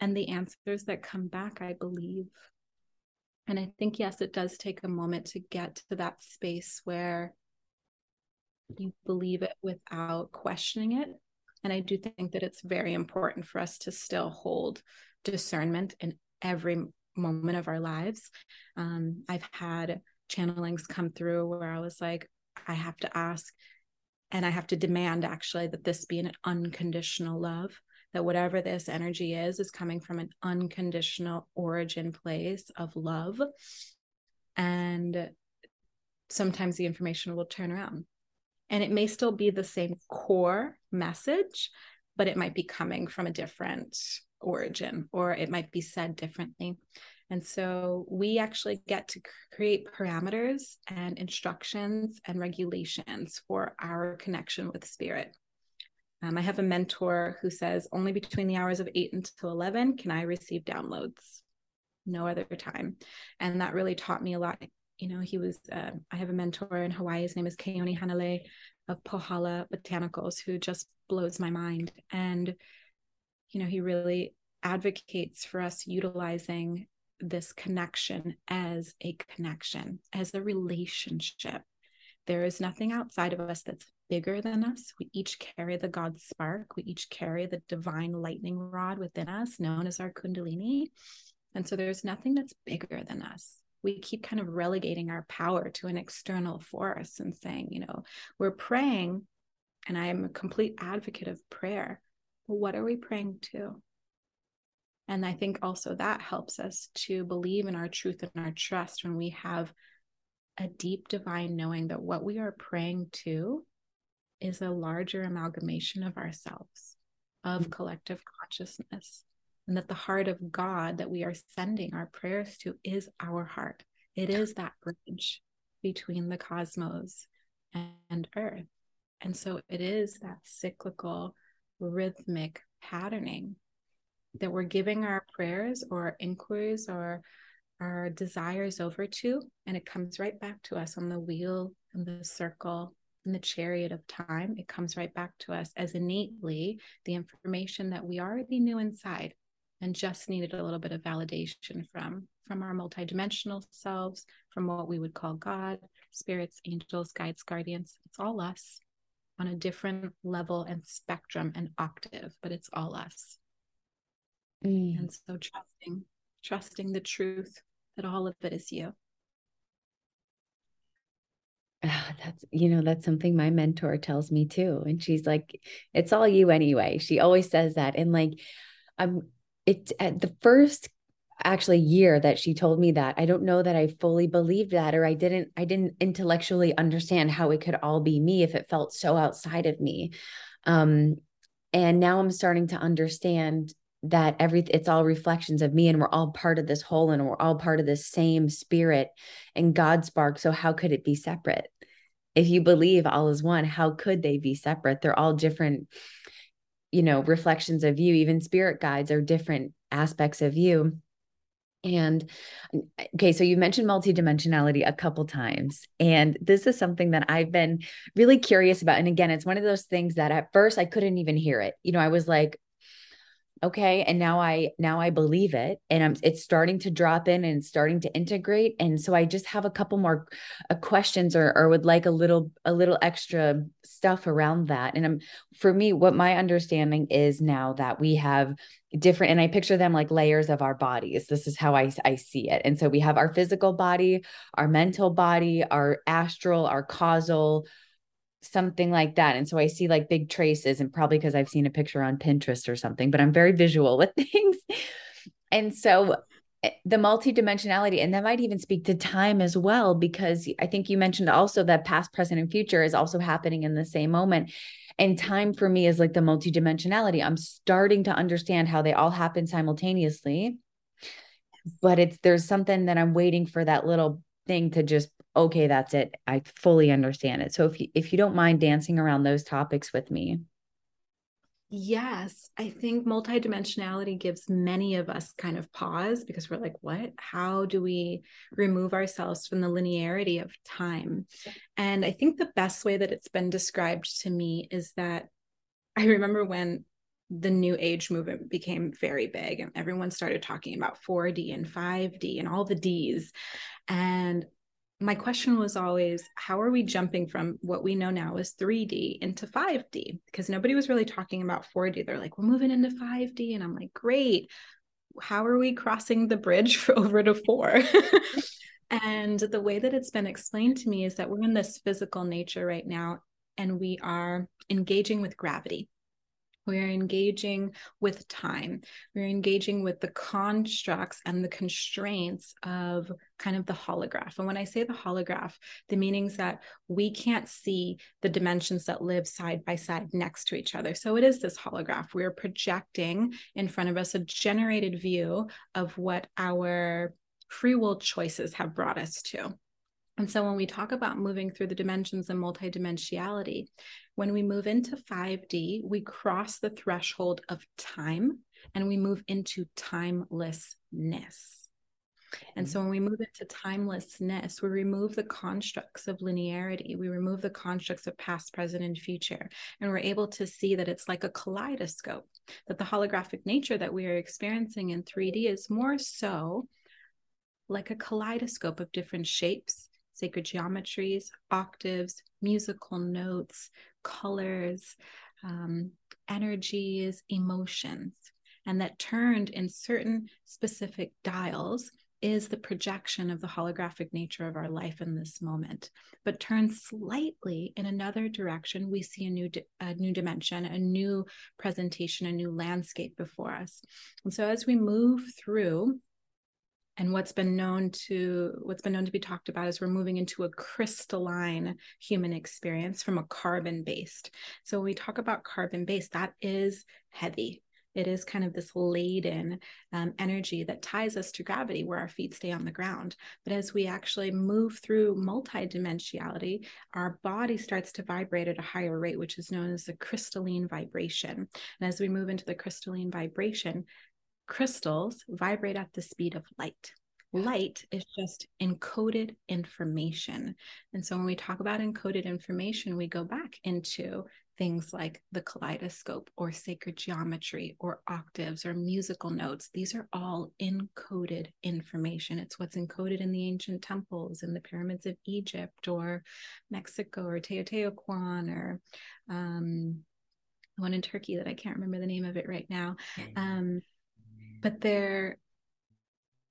and the answers that come back, I believe. And I think, yes, it does take a moment to get to that space where you believe it without questioning it. And I do think that it's very important for us to still hold discernment in every moment of our lives. Um, I've had channelings come through where I was like, I have to ask and I have to demand actually that this be an unconditional love that whatever this energy is is coming from an unconditional origin place of love. And sometimes the information will turn around. And it may still be the same core message but it might be coming from a different origin or it might be said differently. And so we actually get to create parameters and instructions and regulations for our connection with spirit um, I have a mentor who says only between the hours of 8 until 11 can I receive downloads, no other time. And that really taught me a lot. You know, he was, uh, I have a mentor in Hawaii. His name is Keone Hanale of Pohala Botanicals, who just blows my mind. And, you know, he really advocates for us utilizing this connection as a connection, as a relationship. There is nothing outside of us that's bigger than us. We each carry the God spark. We each carry the divine lightning rod within us, known as our Kundalini. And so there's nothing that's bigger than us. We keep kind of relegating our power to an external force and saying, you know, we're praying, and I am a complete advocate of prayer. But what are we praying to? And I think also that helps us to believe in our truth and our trust when we have a deep divine knowing that what we are praying to is a larger amalgamation of ourselves, of mm-hmm. collective consciousness. And that the heart of God that we are sending our prayers to is our heart. It is that bridge between the cosmos and earth. And so it is that cyclical, rhythmic patterning that we're giving our prayers or inquiries or our desires over to, and it comes right back to us on the wheel and the circle in the chariot of time, it comes right back to us as innately the information that we already knew inside and just needed a little bit of validation from from our multidimensional selves, from what we would call God, spirits, angels, guides, guardians. It's all us on a different level and spectrum and octave, but it's all us. Mm. And so trusting, trusting the truth that all of it is you. That's you know that's something my mentor tells me too and she's like it's all you anyway. She always says that and like i'm it at the first actually year that she told me that i don't know that i fully believed that or i didn't i didn't intellectually understand how it could all be me if it felt so outside of me. Um and now i'm starting to understand that every it's all reflections of me and we're all part of this whole and we're all part of the same spirit and god spark so how could it be separate if you believe all is one how could they be separate they're all different you know reflections of you even spirit guides are different aspects of you and okay, so you mentioned multidimensionality a couple times. And this is something that I've been really curious about. And again, it's one of those things that at first I couldn't even hear it. You know, I was like, okay and now i now i believe it and i'm it's starting to drop in and starting to integrate and so i just have a couple more uh, questions or or would like a little a little extra stuff around that and i'm for me what my understanding is now that we have different and i picture them like layers of our bodies this is how i i see it and so we have our physical body our mental body our astral our causal something like that. And so I see like big traces, and probably because I've seen a picture on Pinterest or something, but I'm very visual with [laughs] things. And so eh, the multidimensionality, and that might even speak to time as well, because I think you mentioned also that past, present, and future is also happening in the same moment. And time for me is like the multidimensionality. I'm starting to understand how they all happen simultaneously. But it's there's something that I'm waiting for that little thing to just okay that's it. I fully understand it. So if you if you don't mind dancing around those topics with me. Yes i think multidimensionality gives many of us kind of pause because we're like what? How do we remove ourselves from the linearity of time? And i think the best way that it's been described to me is that i remember when the new age movement became very big and everyone started talking about 4D and 5D and all the Ds. And my question was always how are we jumping from what we know now as 3D into 5D? Because nobody was really talking about 4D. They're like, we're moving into 5D. And I'm like, great. How are we crossing the bridge [laughs] over to 4? [laughs] and the way that it's been explained to me is that we're in this physical nature right now and we are engaging with gravity we're engaging with time. We're engaging with the constructs and the constraints of kind of the holograph. And when I say the holograph, the meanings that we can't see the dimensions that live side by side next to each other. So it is this holograph. We're projecting in front of us a generated view of what our free will choices have brought us to. And so when we talk about moving through the dimensions and multidimensionality, when we move into 5D, we cross the threshold of time and we move into timelessness. And so mm-hmm. when we move into timelessness, we remove the constructs of linearity, we remove the constructs of past, present, and future. And we're able to see that it's like a kaleidoscope, that the holographic nature that we are experiencing in 3D is more so like a kaleidoscope of different shapes, sacred geometries, octaves, musical notes, colors, um, energies, emotions, and that turned in certain specific dials is the projection of the holographic nature of our life in this moment. But turned slightly in another direction, we see a new di- a new dimension, a new presentation, a new landscape before us. And so as we move through and what's been known to what's been known to be talked about is we're moving into a crystalline human experience from a carbon based so when we talk about carbon based that is heavy. It is kind of this laden um, energy that ties us to gravity where our feet stay on the ground. But as we actually move through multidimensionality our body starts to vibrate at a higher rate which is known as the crystalline vibration. And as we move into the crystalline vibration crystals vibrate at the speed of light. Light is just encoded information. And so when we talk about encoded information, we go back into things like the kaleidoscope or sacred geometry or octaves or musical notes. These are all encoded information. It's what's encoded in the ancient temples in the pyramids of Egypt or Mexico or Teotihuacan or um, one in Turkey that I can't remember the name of it right now. Mm-hmm. Um, but there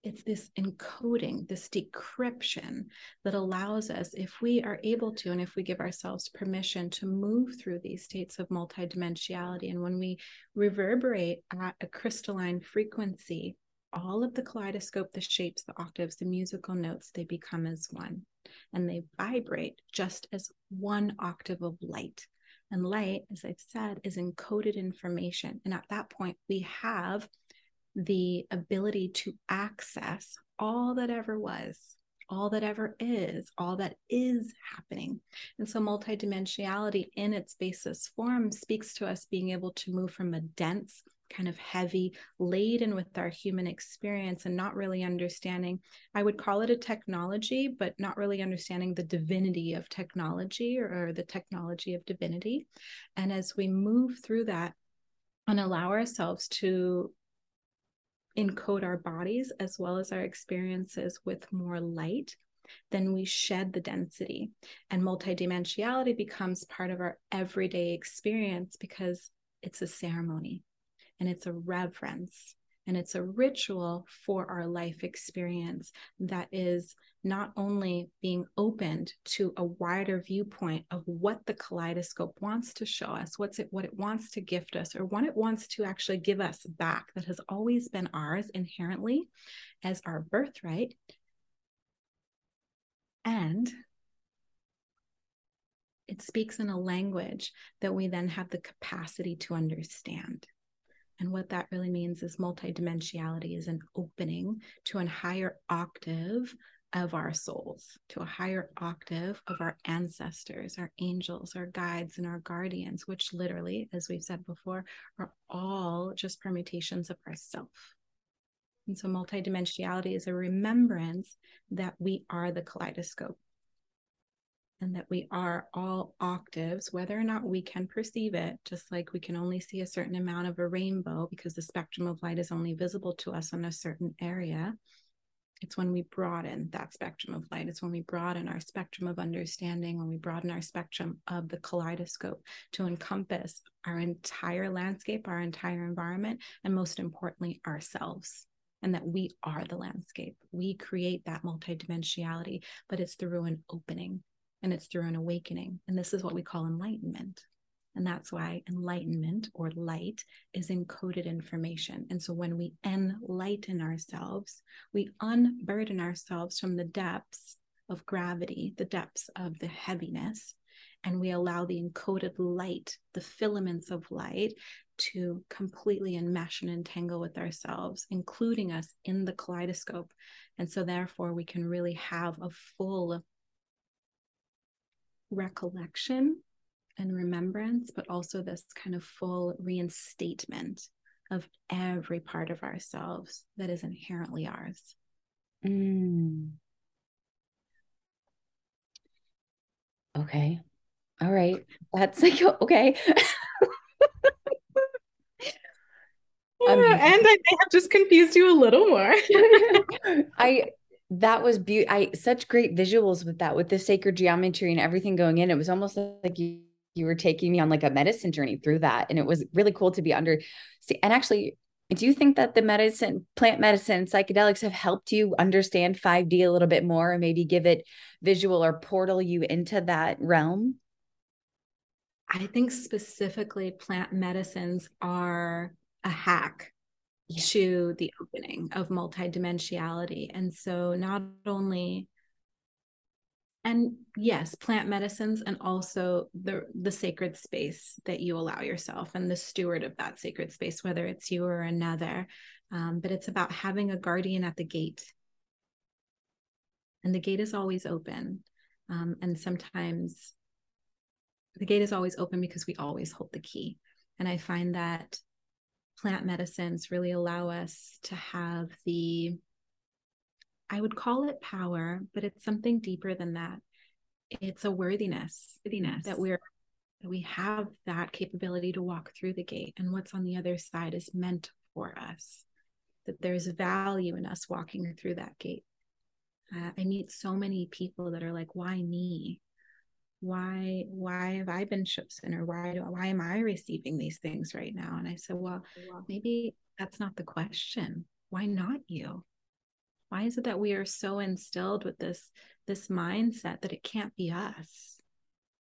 it's this encoding this decryption that allows us if we are able to and if we give ourselves permission to move through these states of multidimensionality and when we reverberate at a crystalline frequency all of the kaleidoscope, the shapes, the octaves, the musical notes, they become as one and they vibrate just as one octave of light. And light, as I've said, is encoded information. And at that point, we have the ability to access all that ever was, all that ever is, all that is happening. And so, multidimensionality in its basis form speaks to us being able to move from a dense, kind of heavy, laden with our human experience and not really understanding. I would call it a technology, but not really understanding the divinity of technology or, or the technology of divinity. And as we move through that, and allow ourselves to encode our bodies as well as our experiences with more light, then we shed the density. And multidimensionality becomes part of our everyday experience because it's a ceremony and it's a reverence and it's a ritual for our life experience that is not only being opened to a wider viewpoint of what the kaleidoscope wants to show us, what's it what it wants to gift us, or what it wants to actually give us back that has always been ours inherently as our birthright. And it speaks in a language that we then have the capacity to understand. And what that really means is multidimensionality is an opening to a higher octave of our souls, to a higher octave of our ancestors, our angels, our guides, and our guardians, which literally, as we've said before, are all just permutations of ourself. And so multidimensionality is a remembrance that we are the kaleidoscope and that we are all octaves, whether or not we can perceive it, just like we can only see a certain amount of a rainbow because the spectrum of light is only visible to us in a certain area. It's when we broaden that spectrum of light. It's when we broaden our spectrum of understanding, when we broaden our spectrum of the kaleidoscope to encompass our entire landscape, our entire environment, and most importantly, ourselves. And that we are the landscape. We create that multidimensionality, but it's through an opening and it's through an awakening. And this is what we call enlightenment. And that's why enlightenment or light is encoded information. And so when we enlighten ourselves, we unburden ourselves from the depths of gravity, the depths of the heaviness, and we allow the encoded light, the filaments of light, to completely enmesh and entangle with ourselves, including us in the kaleidoscope. And so, therefore, we can really have a full recollection and remembrance, but also this kind of full reinstatement of every part of ourselves that is inherently ours. Mm. Okay. All right. That's like, [laughs] okay. [laughs] um, and I may have just confused you a little more. [laughs] I that was beautiful. I such great visuals with that, with the sacred geometry and everything going in. It was almost like you you were taking me on like a medicine journey through that, and it was really cool to be under. See, and actually, do you think that the medicine, plant medicine, psychedelics have helped you understand 5D a little bit more, and maybe give it visual or portal you into that realm? I think specifically plant medicines are a hack yeah. to the opening of multidimensionality. And so not only and yes plant medicines and also the the sacred space that you allow yourself and the steward of that sacred space whether it's you or another um, but it's about having a guardian at the gate and the gate is always open um, and sometimes the gate is always open because we always hold the key and i find that plant medicines really allow us to have the I would call it power, but it's something deeper than that. It's a worthiness, worthiness that we're that we have that capability to walk through the gate and what's on the other side is meant for us. That there's value in us walking through that gate. Uh, I meet so many people that are like, "Why me? Why why have i been chosen or why do why am i receiving these things right now? And i said well maybe that's not the question. Why not you? Why is it that we are so instilled with this this mindset that it can't be us?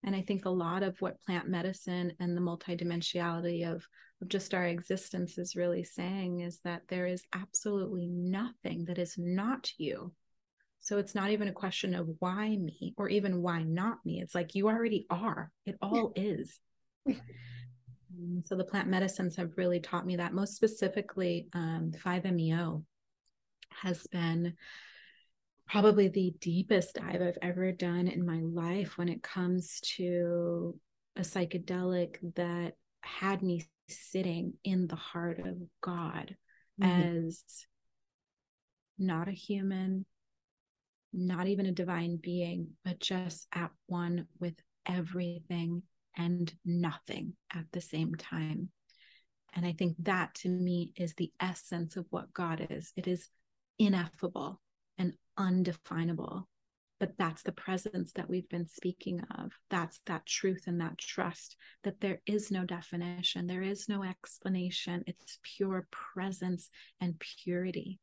And i think a lot of what plant medicine and the multidimensionality of of just our existence is really saying is that there is absolutely nothing that is not you. So it's not even a question of why me or even why not me. It's like you already are. It all is. so the plant medicines have really taught me that. Most specifically, um, 5-MeO has been probably the deepest dive I've ever done in my life when it comes to a psychedelic that had me sitting in the heart of God mm-hmm. as not a human, not even a divine being, but just at one with everything and nothing at the same time. And I think that to me is the essence of what God is. It is ineffable and undefinable. But that's the presence that we've been speaking of. That's that truth and that trust that there is no definition. There is no explanation. It's pure presence and purity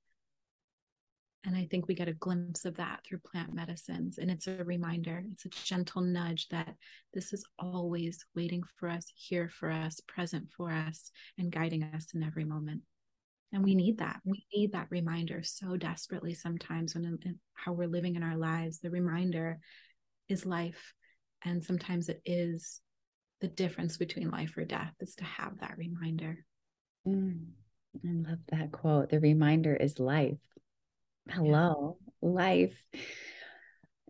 and i think we get a glimpse of that through plant medicines. And it's a reminder it's a gentle nudge that this is always waiting for us here for us present for us and guiding us in every moment. And we need that. We need that reminder so desperately sometimes when how we're living in our lives. The reminder is life and sometimes it is the difference between life or death is to have that reminder. Mm, i love that quote. The reminder is life hello yeah. life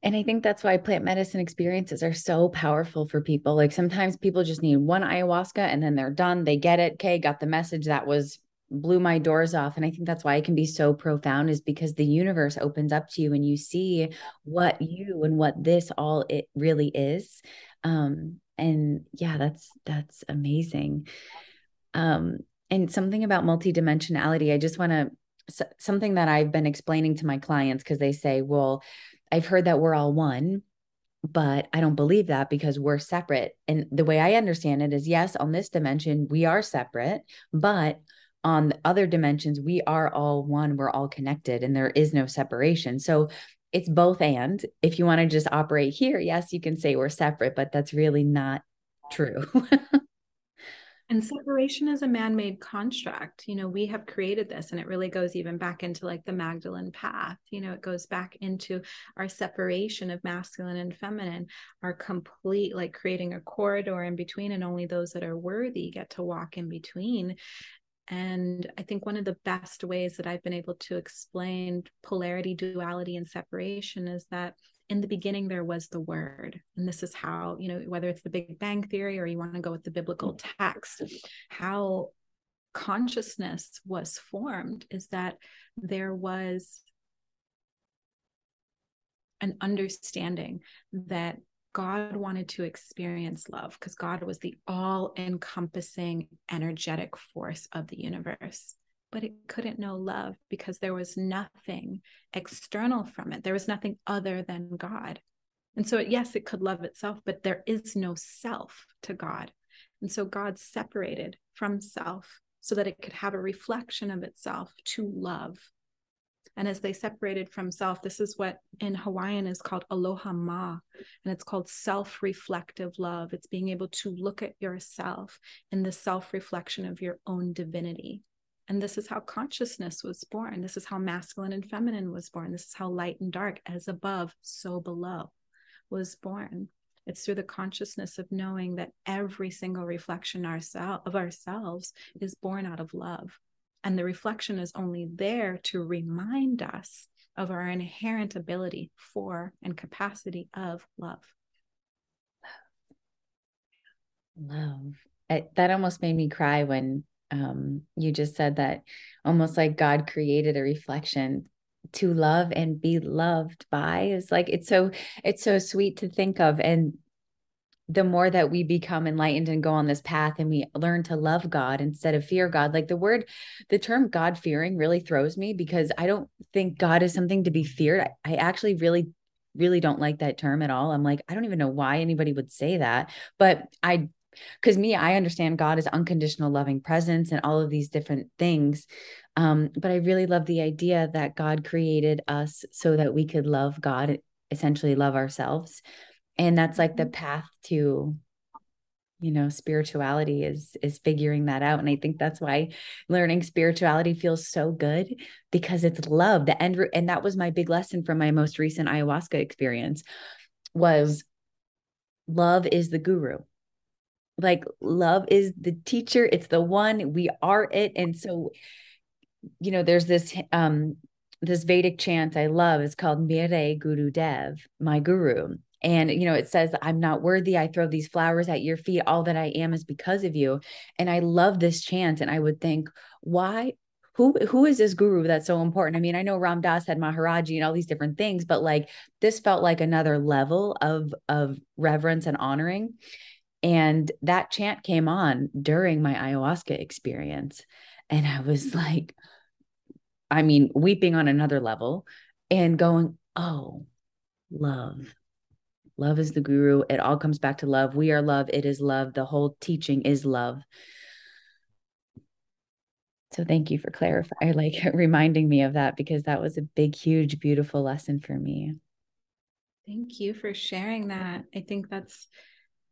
and I think that's why plant medicine experiences are so powerful for people. Like sometimes people just need one ayahuasca and then they're done. They get it. Okay, got the message. That was blew my doors off and i think that's why it can be so profound is because the universe opens up to you and you see what you and what this all it really is um and yeah that's that's amazing um and something about multidimensionality i just want to something that i've been explaining to my clients because they say well i've heard that we're all one but I don't believe that because we're separate. And the way I understand it is yes, on this dimension, we are separate, but on the other dimensions, we are all one, we're all connected, and there is no separation. So it's both and. If you want to just operate here, yes, you can say we're separate, but that's really not true. [laughs] and separation is a man-made construct. You know we have created this and it really goes even back into like the magdalene path. You know it goes back into our separation of masculine and feminine our complete like creating a corridor in between and only those that are worthy get to walk in between. And I think one of the best ways that I've been able to explain polarity, duality, and separation is that in the beginning there was the word. And this is how, you know, whether it's the Big Bang Theory or you want to go with the biblical text, how consciousness was formed is that there was an understanding that God wanted to experience love because God was the all encompassing energetic force of the universe. But it couldn't know love because there was nothing external from it. There was nothing other than God. And so, yes, it could love itself, but there is no self to God. And so, God separated from self so that it could have a reflection of itself to love and as they separated from self, this is what in Hawaiian is called aloha ma. And it's called self reflective love. It's being able to look at yourself in the self reflection of your own divinity. And this is how consciousness was born. This is how masculine and feminine was born. This is how light and dark, as above, so below, was born. It's through the consciousness of knowing that every single reflection of ourselves is born out of love. And the reflection is only there to remind us of our inherent ability for and capacity of love. Love. It, that almost made me cry when um, you just said that almost like God created a reflection to love and be loved by is like it's so it's so sweet to think of and the more that we become enlightened and go on this path and we learn to love God instead of fear God, like the word, the term God fearing really throws me because I don't think God is something to be feared. I, I actually really, really don't like that term at all. I'm like, I don't even know why anybody would say that. But I, because me, I understand God is unconditional loving presence and all of these different things. Um, but I really love the idea that God created us so that we could love God, essentially love ourselves and that's like the mm-hmm. path to you know spirituality is is figuring that out and i think that's why learning spirituality feels so good because it's love the end and that was my big lesson from my most recent ayahuasca experience was love is the guru like love is the teacher it's the one we are it and so you know there's this um this vedic chant i love it's called mere guru dev my guru. And you know it says i'm not worthy i throw these flowers at your feet all that i am is because of you. And i love this chant and i would think why who who is this guru that's so important? I mean i know ram dass had maharaji and all these different things but like this felt like another level of of reverence and honoring and that chant came on during my ayahuasca experience and i was mm-hmm. like i mean weeping on another level and going oh love Love is the guru. It all comes back to love. We are love. It is love. The whole teaching is love. So thank you for clarifying, like [laughs] reminding me of that because that was a big, huge, beautiful lesson for me. Thank you for sharing that. I think that's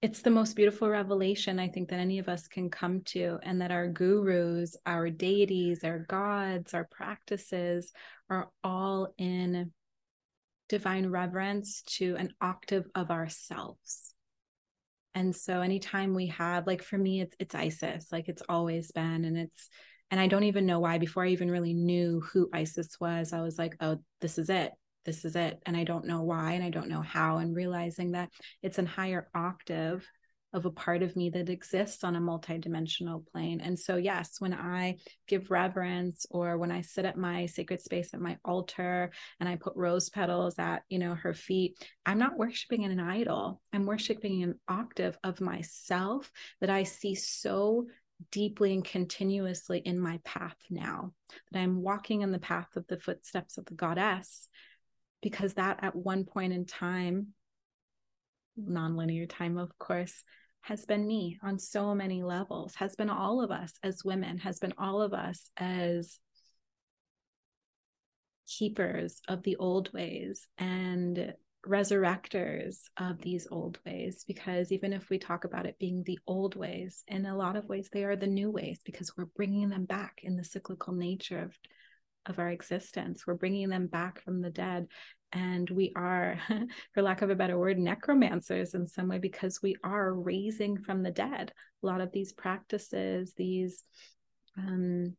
it's the most beautiful revelation I think that any of us can come to, and that our gurus, our deities, our gods, our practices are all in divine reverence to an octave of ourselves. And so anytime we have like for me it's it's Isis, like it's always been and it's and I don't even know why before I even really knew who Isis was, I was like, oh, this is it. This is it. And I don't know why and I don't know how and realizing that it's an higher octave of a part of me that exists on a multidimensional plane. And so, yes, when I give reverence or when I sit at my sacred space at my altar and I put rose petals at, you know, her feet, I'm not worshiping an idol. I'm worshiping an octave of myself that I see so deeply and continuously in my path now that I'm walking in the path of the footsteps of the goddess because that at one point in time nonlinear time of course has been me on so many levels, has been all of us as women, has been all of us as keepers of the old ways and resurrectors of these old ways. Because even if we talk about it being the old ways in a lot of ways they are the new ways because we're bringing them back in the cyclical nature of of our existence. We're bringing them back from the dead and we are [laughs] for lack of a better word necromancers in some way because we are raising from the dead. A lot of these practices these um,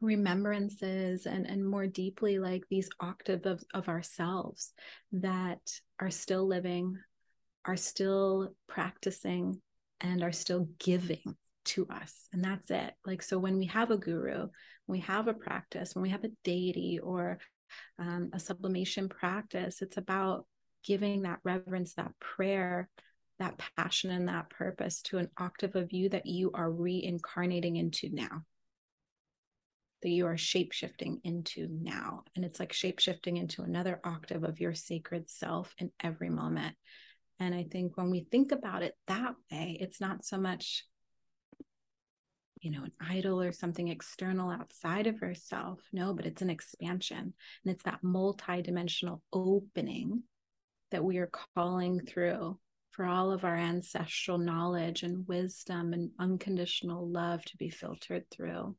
remembrances and and more deeply like these octave of, of ourselves that are still living are still practicing and are still giving to us. And that's it. Like so when we have a guru we have a practice when we have a deity or um, a sublimation practice. It's about giving that reverence, that prayer, that passion, and that purpose to an octave of you that you are reincarnating into now, that you are shape shifting into now. And it's like shape shifting into another octave of your sacred self in every moment. And I think when we think about it that way, it's not so much you know, an idol or something external outside of herself. No, but it's an expansion. And it's that multi-dimensional opening that we are calling through for all of our ancestral knowledge and wisdom and unconditional love to be filtered through.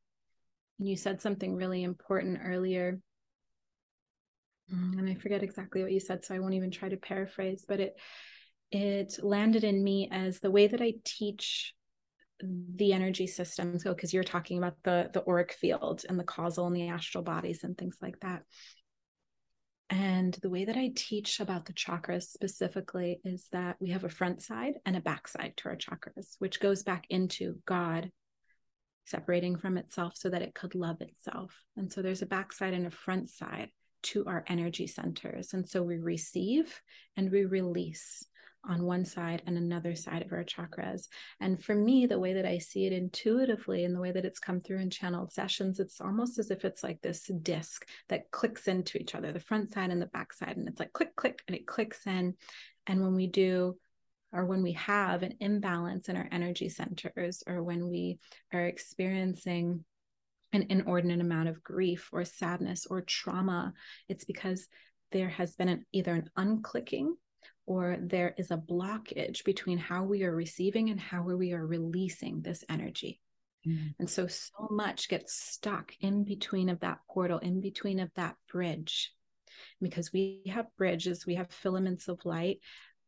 And you said something really important earlier. Mm, and I forget exactly what you said, so I won't even try to paraphrase, but it it landed in me as the way that I teach the energy systems go because you're talking about the the auric field and the causal and the astral bodies and things like that and the way that I teach about the chakras specifically is that we have a front side and a back side to our chakras, which goes back into God separating from itself so that it could love itself. And so there's a back side and a front side to our energy centers. And so we receive and we release on one side and another side of our chakras. And for me, the way that I see it intuitively and the way that it's come through in channeled sessions, it's almost as if it's like this disc that clicks into each other, the front side and the back side. And it's like click, click, and it clicks in. And when we do, or when we have an imbalance in our energy centers, or when we are experiencing an inordinate amount of grief or sadness or trauma, it's because there has been an, either an unclicking or there is a blockage between how we are receiving and how we are releasing this energy. Mm. And so, so much gets stuck in between of that portal, in between of that bridge. Because we have bridges, we have filaments of light,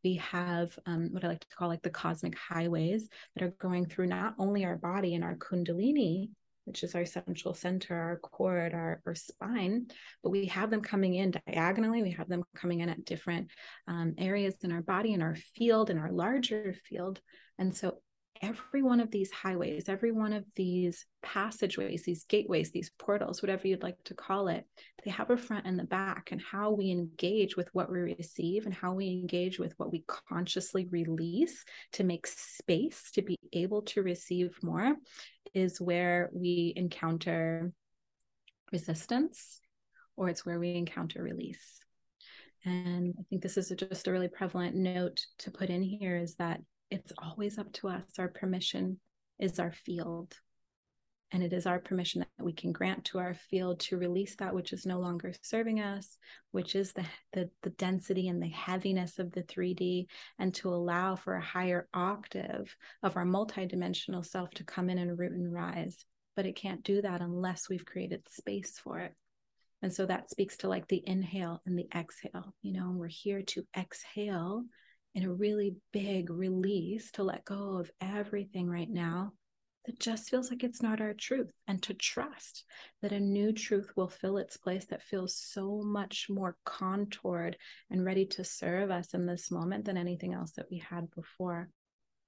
we have um, what I like to call like the cosmic highways that are going through not only our body and our kundalini, which is our central center, our cord, our, our spine, but we have them coming in diagonally. We have them coming in at different um, areas in our body, in our field, in our larger field. And so every one of these highways, every one of these passageways, these gateways, these portals, whatever you'd like to call it, they have a front and the back. And how we engage with what we receive and how we engage with what we consciously release to make space to be able to receive more is where we encounter resistance or it's where we encounter release. And I think this is just a really prevalent note to put in here is that it's always up to us. Our permission is our field. And it is our permission that we can grant to our field to release that which is no longer serving us, which is the, the, the density and the heaviness of the 3D, and to allow for a higher octave of our multidimensional self to come in and root and rise. But it can't do that unless we've created space for it. And so that speaks to like the inhale and the exhale. You know, we're here to exhale in a really big release to let go of everything right now that just feels like it's not our truth and to trust that a new truth will fill its place that feels so much more contoured and ready to serve us in this moment than anything else that we had before.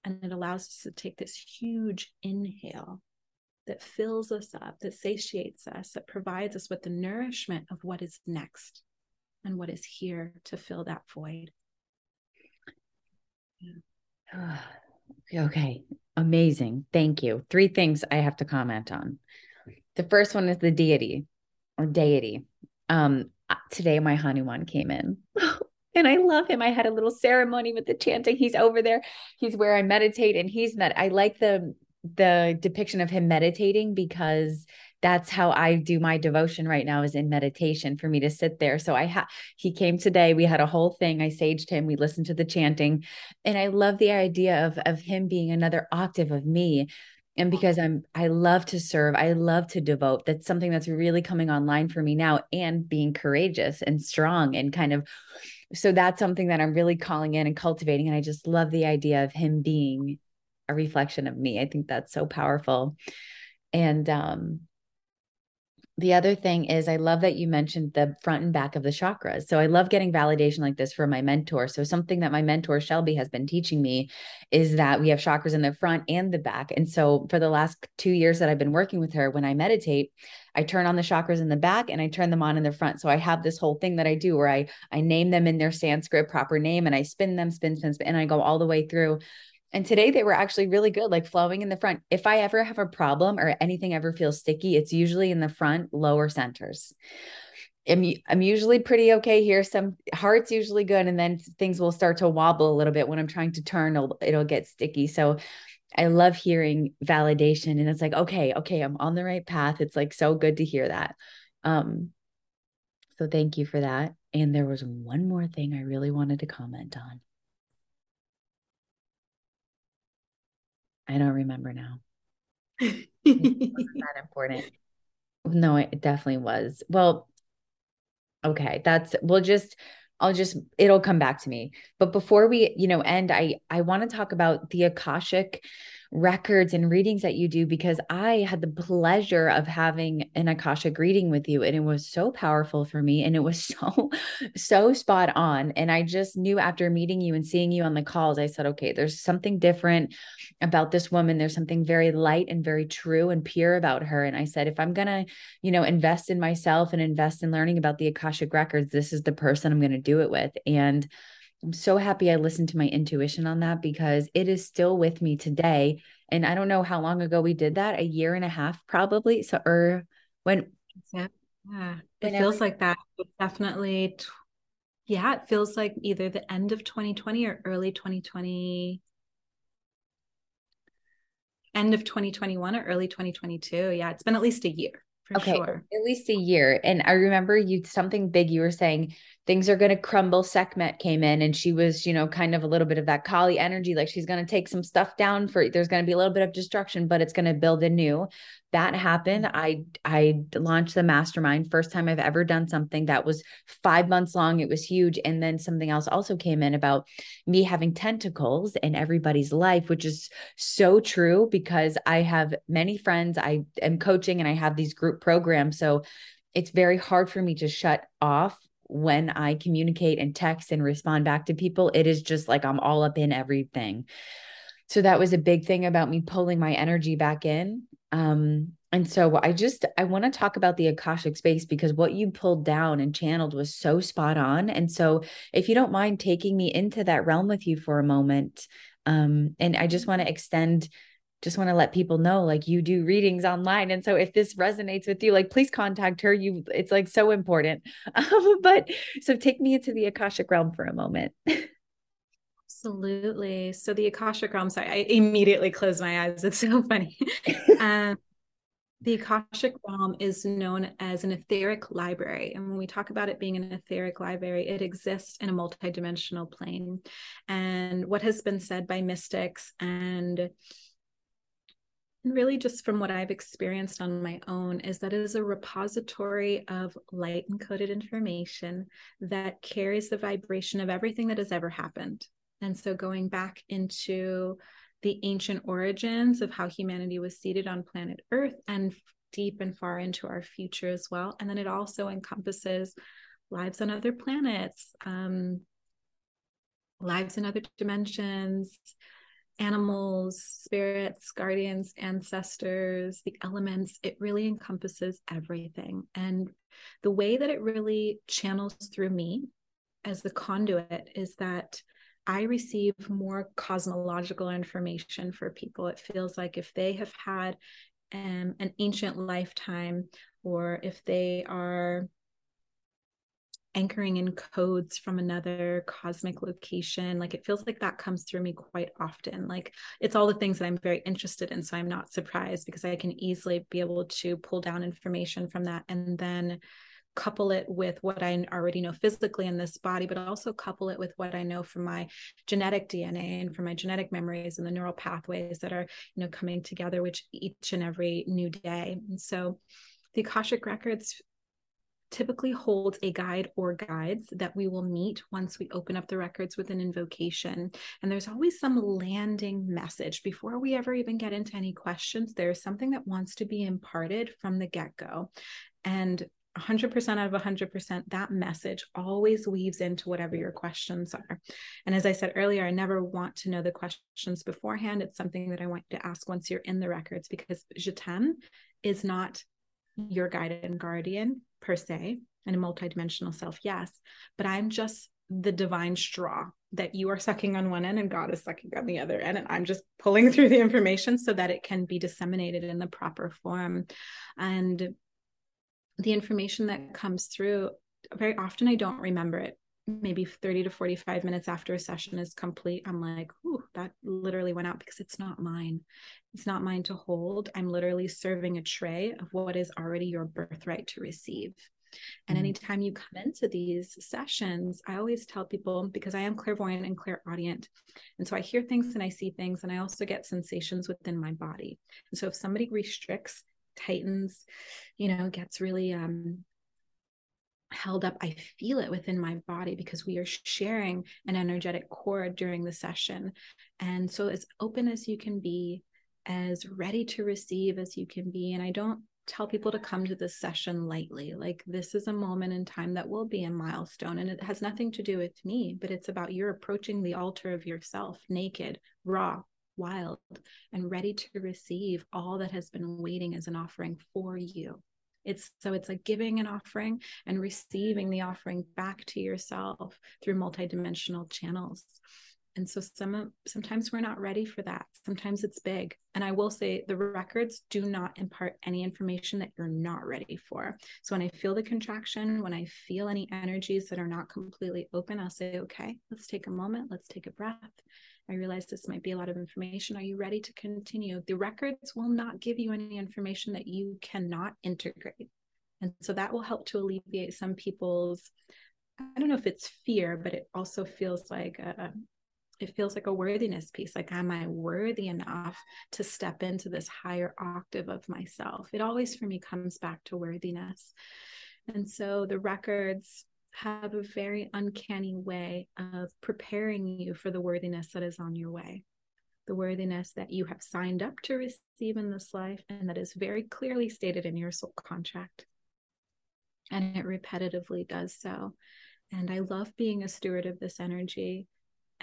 And it allows us to take this huge inhale that fills us up, that satiates us, that provides us with the nourishment of what is next and what is here to fill that void. [sighs] okay. Amazing. Thank you. Three things I have to comment on. The first one is the deity or deity. Um, uh, today my Hanuman came in. [laughs] and I love him. I had a little ceremony with the chanting. He's over there. He's where I meditate and he's met. I like the the depiction of him meditating because that's how I do my devotion right now is in meditation for me to sit there. So I had he came today. We had a whole thing. I saged him. We listened to the chanting, and I love the idea of of him being another octave of me. And because I'm I love to serve, I love to devote. That's something that's really coming online for me now, and being courageous and strong and kind of. So that's something that I'm really calling in and cultivating. And I just love the idea of him being a reflection of me. I think that's so powerful. And um the other thing is i love that you mentioned the front and back of the chakras. So i love getting validation like this from my mentor. So something that my mentor shelby has been teaching me is that we have chakras in the front and the back. And so for the last two years that i've been working with her when i meditate i turn on the chakras in the back and i turn them on in the front. So i have this whole thing that i do where i i name them in their sanskrit proper name and i spin them spin spin spin and i go all the way through and today they were actually really good, like flowing in the front. If I ever have a problem or anything ever feels sticky, it's usually in the front lower centers. I'm, I'm usually pretty okay here. Some heart's usually good. And then things will start to wobble a little bit when I'm trying to turn, it'll, it'll get sticky. So I love hearing validation and it's like, okay, okay, I'm on the right path. It's like so good to hear that. Um, so thank you for that. And there was one more thing I really wanted to comment on. I don't remember now. [laughs] Wasn't that important. No, it definitely was. Well, okay, that's we'll just I'll just it'll come back to me. But before we, you know, end, I I want to talk about the Akashic records and readings that you do because I had the pleasure of having an Akashic reading with you and it was so powerful for me and it was [laughs] so so spot on and I just knew after meeting you and seeing you on the calls I said okay there's something different about this woman. There's something very light and very true and pure about her and I said if I'm going to you know invest in myself and invest in learning about the Akashic records this is the person I'm going to do it with and I'm so happy I listened to my intuition on that because it is still with me today. And I don't know how long ago we did that, a year and a half probably. So, or when. Yeah. yeah. It feels like that. definitely, t- yeah, it feels like either the end of 2020 or early 2020. End of 2021 or early 2022. Yeah, it's been at least a year. okay, sure. At least a year. And I remember you something big you were saying things are going to crumble. Sekhmet came in and she was, you know, kind of a little bit of that Kali energy. Like she's going to take some stuff down for, there's going to be a little bit of destruction, but it's going to build anew. That happened. Mm-hmm. I, I launched the mastermind first time I've ever done something that was five months long. It was huge. And then something else also came in about me having tentacles in everybody's life, which is so true because I have many friends. I am coaching and I have these group programs. So it's very hard for me to shut off when I communicate and text and respond back to people, it is just like I'm all up in everything. So that was a big thing about me pulling my energy back in. Um, and so I just I want to talk about the Akashic space because what you pulled down and channeled was so spot on. And so if you don't mind taking me into that realm with you for a moment, um, and I just want to extend just want to let people know like you do readings online and so if this resonates with you like please contact her you it's like so important [laughs] um, but so take me into the akashic realm for a moment absolutely so the akashic realm sorry i immediately close my eyes it's so funny [laughs] um, the Akashic realm is known as an etheric library. And when we talk about it being an etheric library, it exists in a multidimensional plane. And what has been said by mystics and and really, just from what I've experienced on my own, is that it is a repository of light encoded information that carries the vibration of everything that has ever happened. And so, going back into the ancient origins of how humanity was seated on planet Earth and deep and far into our future as well. And then it also encompasses lives on other planets, um, lives in other dimensions, animals, spirits, guardians, ancestors, the elements. It really encompasses everything. And the way that it really channels through me as the conduit is that I receive more cosmological information for people. It feels like if they have had um, an ancient lifetime, or if they are anchoring in codes from another cosmic location like it feels like that comes through me quite often like it's all the things that i'm very interested in so i'm not surprised because i can easily be able to pull down information from that and then couple it with what I already know physically in this body, but also couple it with what I know from my genetic DNA and from my genetic memories and the neural pathways that are, you know, coming together which each and every new day. And so the Akashic records typically holds a guide or guides that we will meet once we open up the records with an invocation. And there's always some landing message before we ever even get into any questions. There's something that wants to be imparted from the get go. And 100% out of 100%, that message always weaves into whatever your questions are. And as I said earlier, I never want to know the questions beforehand. It's something that I want to ask once you're in the records because Je is not your guide and guardian per se and a multidimensional self yes but i'm just the divine straw that you are sucking on one end and god is sucking on the other end and i'm just pulling through the information so that it can be disseminated in the proper form. And the information that comes through very often i don't remember it maybe 30 to 45 minutes after a session is complete i'm like ooh that literally went out because it's not mine it's not mine to hold i'm literally serving a tray of what is already your birthright to receive and mm-hmm. anytime you come into these sessions, I always tell people because I am clairvoyant and clairaudient. And so I hear things and I see things, and I also get sensations within my body. And so if somebody restricts, tightens, you know, gets really um, held up, I feel it within my body because we are sharing an energetic cord during the session. And so, as open as you can be, as ready to receive as you can be. And I don't tell people to come to this session lightly. Like, this is a moment in time that will be a milestone. And it has nothing to do with me, but it's about you're approaching the altar of yourself naked, raw, wild, and ready to receive all that has been waiting as an offering for you. It's so it's like giving an offering and receiving the offering back to yourself through multidimensional channels. And so some sometimes we're not ready for that. Sometimes it's big. And I will say the records do not impart any information that you're not ready for. So when I feel the contraction, when I feel any energies that are not completely open, I'll say, okay, let's take a moment, let's take a breath. I realize this might be a lot of information. Are you ready to continue? The records will not give you any information that you cannot integrate. And so that will help to alleviate some people's I don't know if it's fear, but it also feels like a, it feels like a worthiness piece. Like, am I worthy enough to step into this higher octave of myself? It always for me comes back to worthiness. And so the records have a very uncanny way of preparing you for the worthiness that is on your way. The worthiness that you have signed up to receive in this life, and that is very clearly stated in your soul contract. And it repetitively does so. And I love being a steward of this energy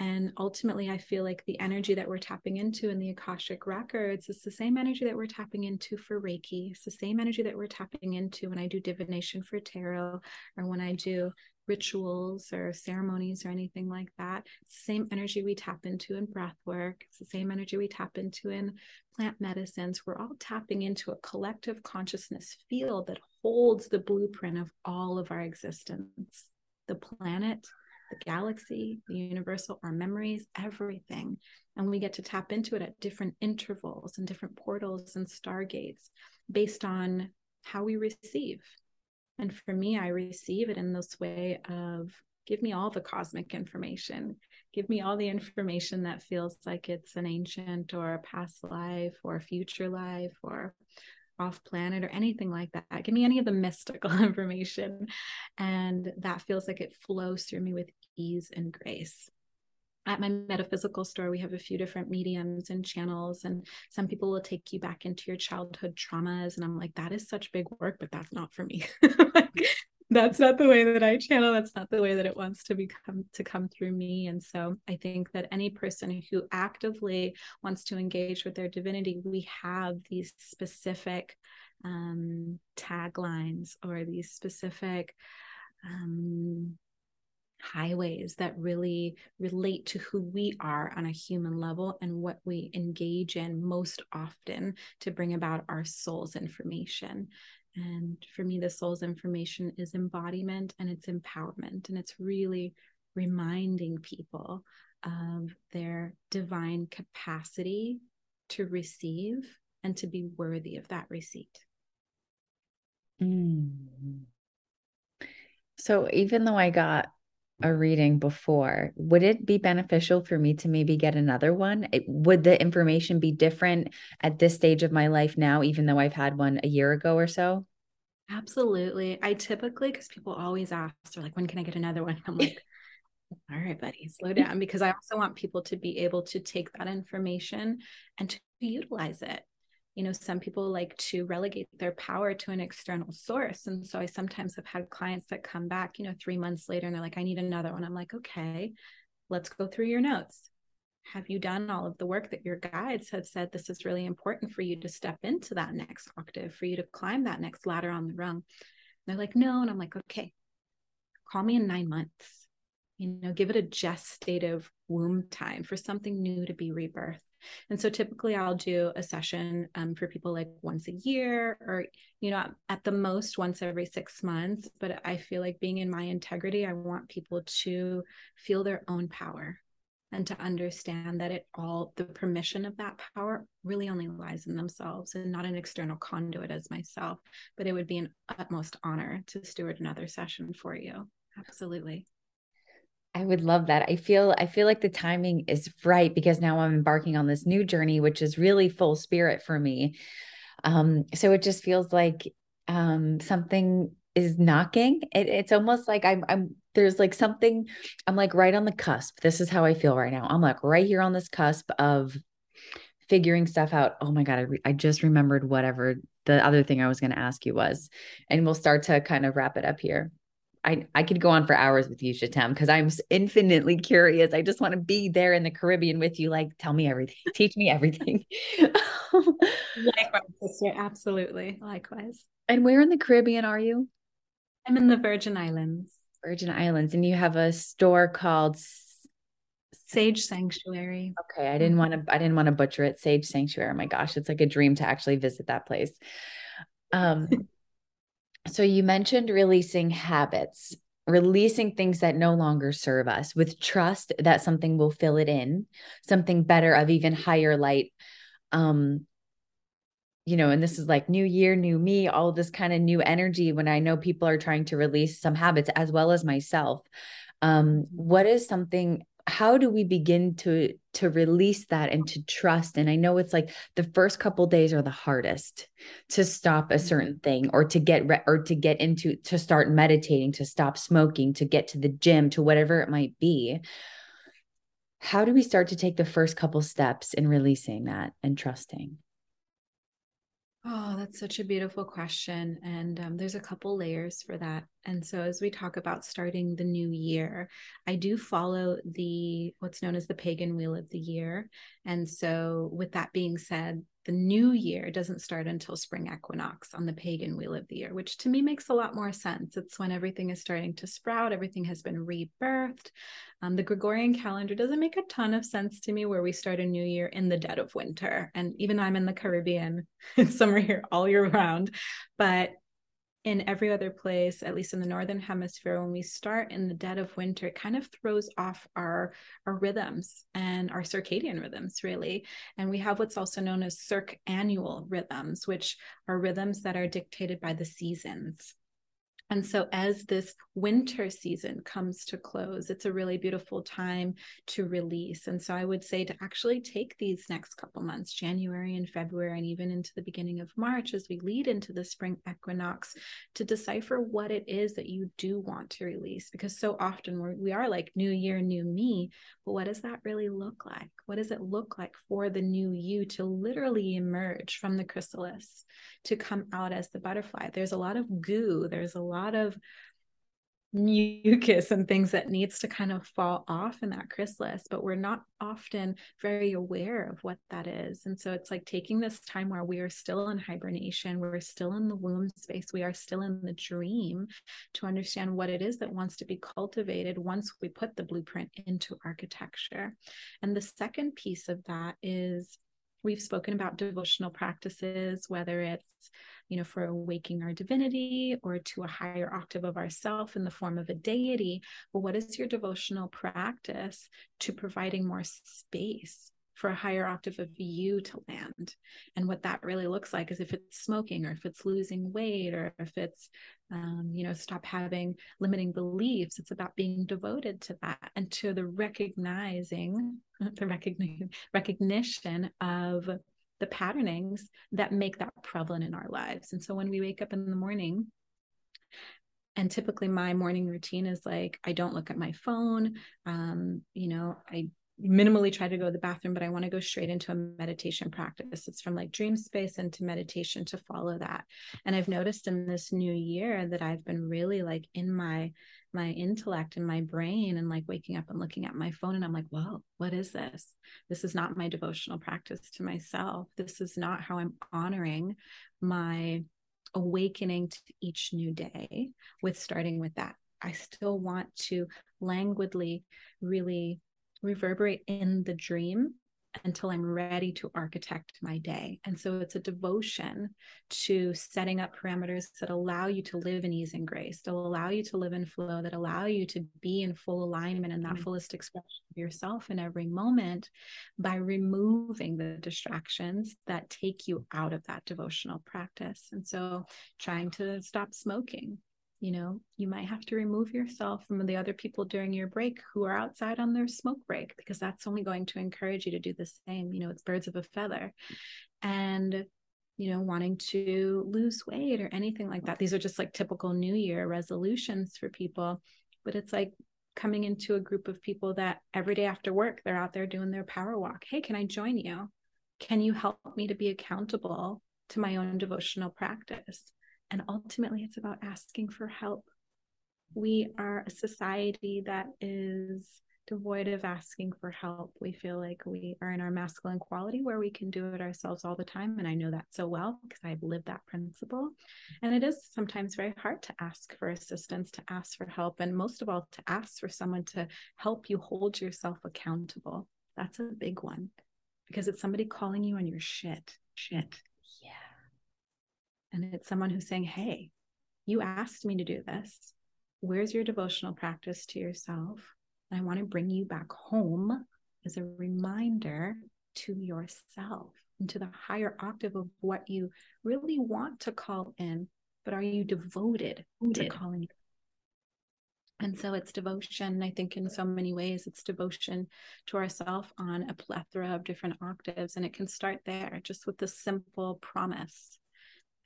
and ultimately, I feel like the energy that we're tapping into in the Akashic records is the same energy that we're tapping into for Reiki. It's the same energy that we're tapping into when I do divination for tarot or when I do rituals or ceremonies or anything like that. It's the same energy we tap into in breath work. It's the same energy we tap into in plant medicines. We're all tapping into a collective consciousness field that holds the blueprint of all of our existence the planet, the galaxy, the universal, our memories, everything. And we get to tap into it at different intervals and different portals and stargates based on how we receive. And for me, I receive it in this way of give me all the cosmic information. Give me all the information that feels like it's an ancient or a past life or a future life or off planet or anything like that. Give me any of the [laughs] mystical [laughs] information. And that feels like it flows through me with ease and grace. At my metaphysical store, we have a few different mediums and channels, and some people will take you back into your childhood traumas. And I'm like, that is such big work, but that's not for me. [laughs] that's not the way that I channel. That's not the way that it wants to become to come through me. And so I think that any person who actively wants to engage with their divinity, we have these specific um, taglines or these specific um, highways that really relate to who we are on a human level and what we engage in most often to bring about our soul's information. And for me, the soul's information is embodiment and it's empowerment. And it's really reminding people of their divine capacity to receive and to be worthy of that receipt. Mm. So even though I got a reading before, would it be beneficial for me to maybe get another one? It, would the information be different at this stage of my life now, even though I've had one a year ago or so? Absolutely. I typically, because people always ask, they're like, when can I get another one? [laughs] I'm like, all right, buddy, slow down. Because I also want people to be able to take that information and to utilize it you know some people like to relegate their power to an external source. And so i sometimes have had clients that come back you know 3 months later and they're like i need another one. I'm like okay let's go through your notes. Have you done all of the work that your guides have said this is really important for you to step into that next octave for you to climb that next ladder on the rung? And they're like no. And i'm like okay call me in 9 months. You know give it a gestative womb time for something new to be rebirthed and so typically I'll do a session um, for people like once a year or, you know, at the most once every six months. But I feel like being in my integrity, I want people to feel their own power and to understand that it all, the permission of that power really only lies in themselves and not an external conduit as myself. But it would be an utmost honor to steward another session for you. Absolutely. I would love that. I feel I feel like the timing is right because now I'm embarking on this new journey which is really full spirit for me. Um so it just feels like um something is knocking. It, it's almost like I'm I'm there's like something I'm like right on the cusp. This is how I feel right now. I'm like right here on this cusp of figuring stuff out. Oh my god, I, re- I just remembered whatever the other thing I was going to ask you was. And we'll start to kind of wrap it up here. I, I could go on for hours with you, Jatem, because I'm infinitely curious. I just want to be there in the Caribbean with you. Like, tell me everything, [laughs] teach me everything. [laughs] Likewise, sister. Absolutely. Likewise. And where in the Caribbean are you? I'm in the Virgin Islands. Virgin Islands. And you have a store called Sage Sanctuary. Okay. I didn't want to, I didn't want to butcher it. Sage Sanctuary. Oh my gosh. It's like a dream to actually visit that place. Um, [laughs] so you mentioned releasing habits, releasing things that no longer serve us with trust that something will fill it in, something better of even higher light. Um, you know, and this is like new year, new me, all this kind of new energy when I know people are trying to release some habits as well as myself. Um, mm-hmm. what is something how do we begin to to release that and to trust? And i know it's like the first couple days are the hardest to stop a mm-hmm. certain thing or to get re- or to get into to start meditating to stop smoking to get to the gym to whatever it might be. How do we start to take the first couple steps in releasing that and trusting Oh, that's such a beautiful question. And um, there's a couple layers for that. And so, as we talk about starting the new year, I do follow the what's known as the pagan wheel of the year. And so, with that being said, the new year doesn't start until spring equinox on the pagan wheel of the year, which to me makes a lot more sense. It's when everything is starting to sprout, everything has been rebirthed. Um, the Gregorian calendar doesn't make a ton of sense to me where we start a new year in the dead of winter. And even I'm in the Caribbean, [laughs] it's summer here all year round. But in every other place, at least in the northern hemisphere, when we start in the dead of winter, it kind of throws off our our rhythms and our circadian rhythms, really. And we have what's also known as circannual rhythms, which are rhythms that are dictated by the seasons. And so, as this winter season comes to close, it's a really beautiful time to release. And so, I would say to actually take these next couple months, January and February, and even into the beginning of March, as we lead into the spring equinox, to decipher what it is that you do want to release. Because so often we're, we are like, new year, new me. But what does that really look like? What does it look like for the new you to literally emerge from the chrysalis, to come out as the butterfly? There's a lot of goo, there's a lot lot of mucus and things that needs to kind of fall off in that chrysalis but we're not often very aware of what that is. And so it's like taking this time where we are still in hibernation we're still in the womb space we are still in the dream to understand what it is that wants to be cultivated once we put the blueprint into architecture. And the second piece of that is we've spoken about devotional practices whether it's you know, for awaking our divinity or to a higher octave of ourself in the form of a deity. But what is your devotional practice to providing more space for a higher octave of you to land. And what that really looks like is if it's smoking or if it's losing weight or if it's, um, you know, stop having limiting beliefs. It's about being devoted to that and to the recognizing, [laughs] the recognition, recognition of the patternings that make that prevalent in our lives. And so when we wake up in the morning, and typically my morning routine is like I don't look at my phone. Um, you know, I minimally try to go to the bathroom, but I want to go straight into a meditation practice. It's from like dream space into meditation to follow that. And I've noticed in this new year that I've been really like in my my intellect and my brain and like waking up and looking at my phone and I'm like, whoa, what is this? This is not my devotional practice to myself. This is not how I'm honoring my awakening to each new day with starting with that. I still want to languidly really reverberate in the dream until I'm ready to architect my day. And so it's a devotion to setting up parameters that allow you to live in ease and grace, that allow you to live in flow, that allow you to be in full alignment and that mm-hmm. fullest expression of yourself in every moment by removing the distractions that take you out of that devotional practice. And so trying to stop smoking, you know you might have to remove yourself from the other people during your break who are outside on their smoke break because that's only going to encourage you to do the same you know it's birds of a feather. And you know wanting to lose weight or anything like that. These are just like typical new year resolutions for people but it's like coming into a group of people that every day after work they're out there doing their power walk. Hey can i join you? Can you help me to be accountable to my own devotional practice and ultimately, it's about asking for help. We are a society that is devoid of asking for help. We feel like we are in our masculine quality where we can do it ourselves all the time. And I know that so well because I've lived that principle. And it is sometimes very hard to ask for assistance, to ask for help, and most of all, to ask for someone to help you hold yourself accountable. That's a big one because it's somebody calling you on your shit. Shit. And it's someone who's saying, Hey, you asked me to do this. Where's your devotional practice to yourself? And I want to bring you back home as a reminder to yourself, into the higher octave of what you really want to call in, but are you devoted to calling and so it's devotion, I think, in so many ways. It's devotion to ourselves on a plethora of different octaves. And it can start there just with the simple promise.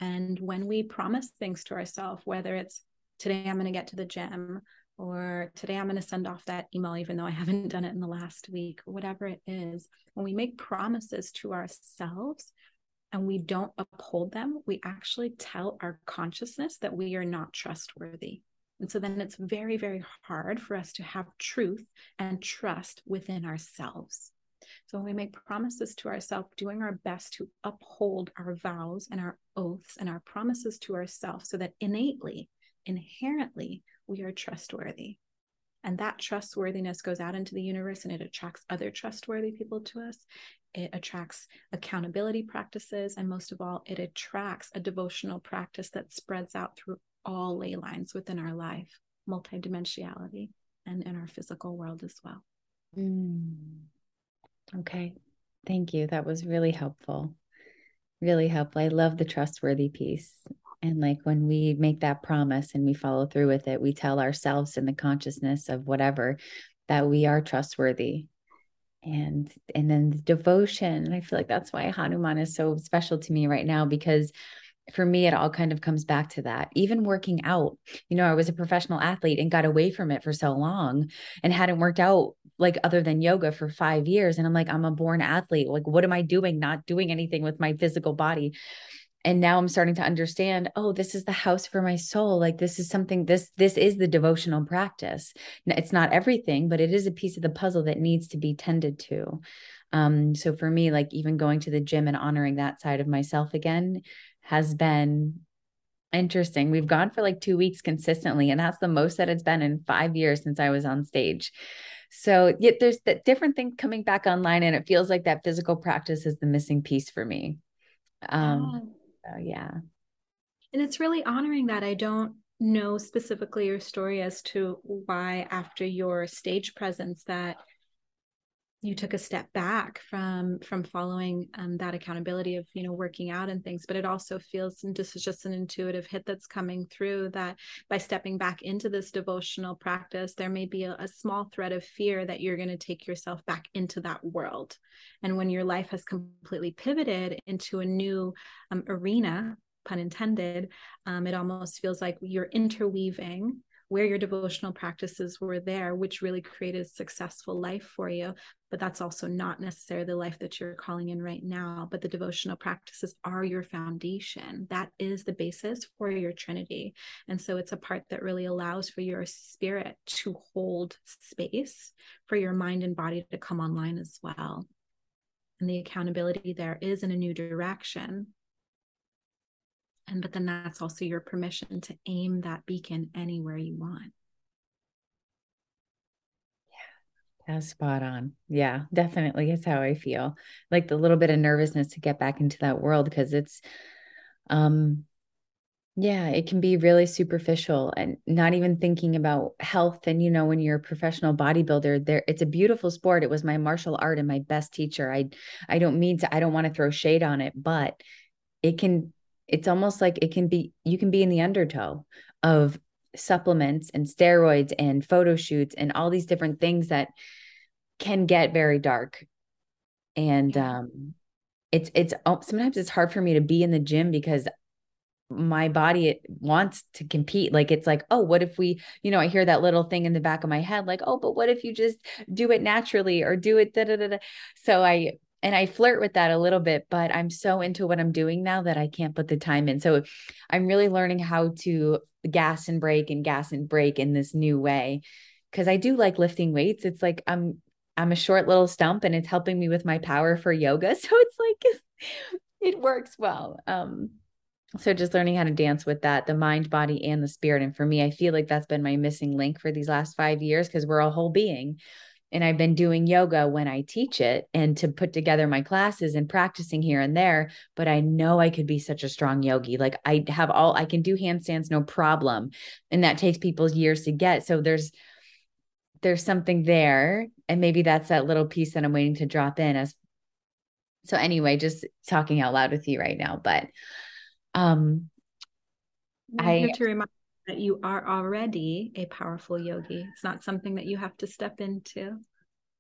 And when we promise things to ourselves, whether it's today I'm going to get to the gym, or today I'm going to send off that email, even though I [laughs] haven't done it in the last week, whatever it is, when we make promises to ourselves, and we don't uphold them, we actually tell our consciousness that we are not trustworthy. And so then it's very, very hard for us to have truth and trust within ourselves. So when we make promises to ourselves, doing our best to uphold our vows and our oaths and our promises to ourselves so that innately, inherently, we are trustworthy. And that trustworthiness goes out into the universe and it attracts other trustworthy people to us. It attracts accountability practices. And most of all, it attracts a devotional practice that spreads out through all ley lines within our life, multidimensionality, and in our physical world as well. Mm. Okay. Thank you. That was really helpful. Really helpful. I love the trustworthy piece. And like when we make that promise and we follow through with it, we tell ourselves in the consciousness of whatever that we are trustworthy. And and then the devotion. I feel like that's why Hanuman is so special to me right now because for me, it all kind of comes back to that. Even working out, you know, I was a professional athlete and got away from it for so long and hadn't worked out like other than yoga for five years. And I'm like, I'm a born athlete. Like, what am I doing? Not doing anything with my physical body. And now I'm starting to understand, oh, this is the house for my soul. Like this is something, this, this is the devotional practice. It's not everything, but it is a piece of the puzzle that needs to be tended to. Um, so for me, like even going to the gym and honoring that side of myself again has been interesting. We've gone for like two weeks consistently, and that's the most that it's been in five years since I was on stage. So yet there's that different thing coming back online, and it feels like that physical practice is the missing piece for me. Um, yeah. So yeah. And it's really honoring that. I don't know specifically your story as to why after your stage presence that you took a step back from from following um, that accountability of you know working out and things but it also feels and this is just an intuitive hit that's coming through that by stepping back into this devotional practice there may be a, a small thread of fear that you're going to take yourself back into that world. And when your life has completely pivoted into a new um, arena pun intended um, it almost feels like you're interweaving where your devotional practices were there, which really created a successful life for you. But that's also not necessarily the life that you're calling in right now. But the devotional practices are your foundation. That is the basis for your Trinity. And so it's a part that really allows for your spirit to hold space for your mind and body to come online as well. And the accountability there is in a new direction and but then that's also your permission to aim that beacon anywhere you want yeah that's spot on yeah definitely it's how i feel like the little bit of nervousness to get back into that world because it's um yeah, it can be really superficial and not even thinking about health. And you know, when you're a professional bodybuilder, there it's a beautiful sport. It was my martial art and my best teacher. I I don't mean to, I don't want to throw shade on it, but it can it's almost like it can be you can be in the undertow of supplements and steroids and photo shoots and all these different things that can get very dark. And um it's it's oh, sometimes it's hard for me to be in the gym because my body it wants to compete. Like it's like oh what if we you know i hear that little thing in the back of my head like oh but what if you just do it naturally or do it da, da, da, da. so i and I flirt with that a little bit, but I'm so into what I'm doing now that I can't put the time in. So I'm really learning how to gas and break and gas and break in this new way because I do like lifting weights. It's like I'm I'm a short little stump and it's helping me with my power for yoga. [laughs] So it's like [laughs] it works well. Um so just learning how to dance with that, the mind, body, and the spirit. And for me, I feel like that's been my missing link for these last five years because we're a whole being and I've been doing yoga when I teach it and to put together my classes and practicing here and there. But I know I could be such a strong yogi. Like I have all, I can do handstands, no problem. And that takes people years to get. So there's, there's something there. And maybe that's that little piece that I'm waiting to drop in as so anyway, just talking out loud with you right now, but um I'm I here to remind that you are already a powerful yogi. It's not something that you have to step into.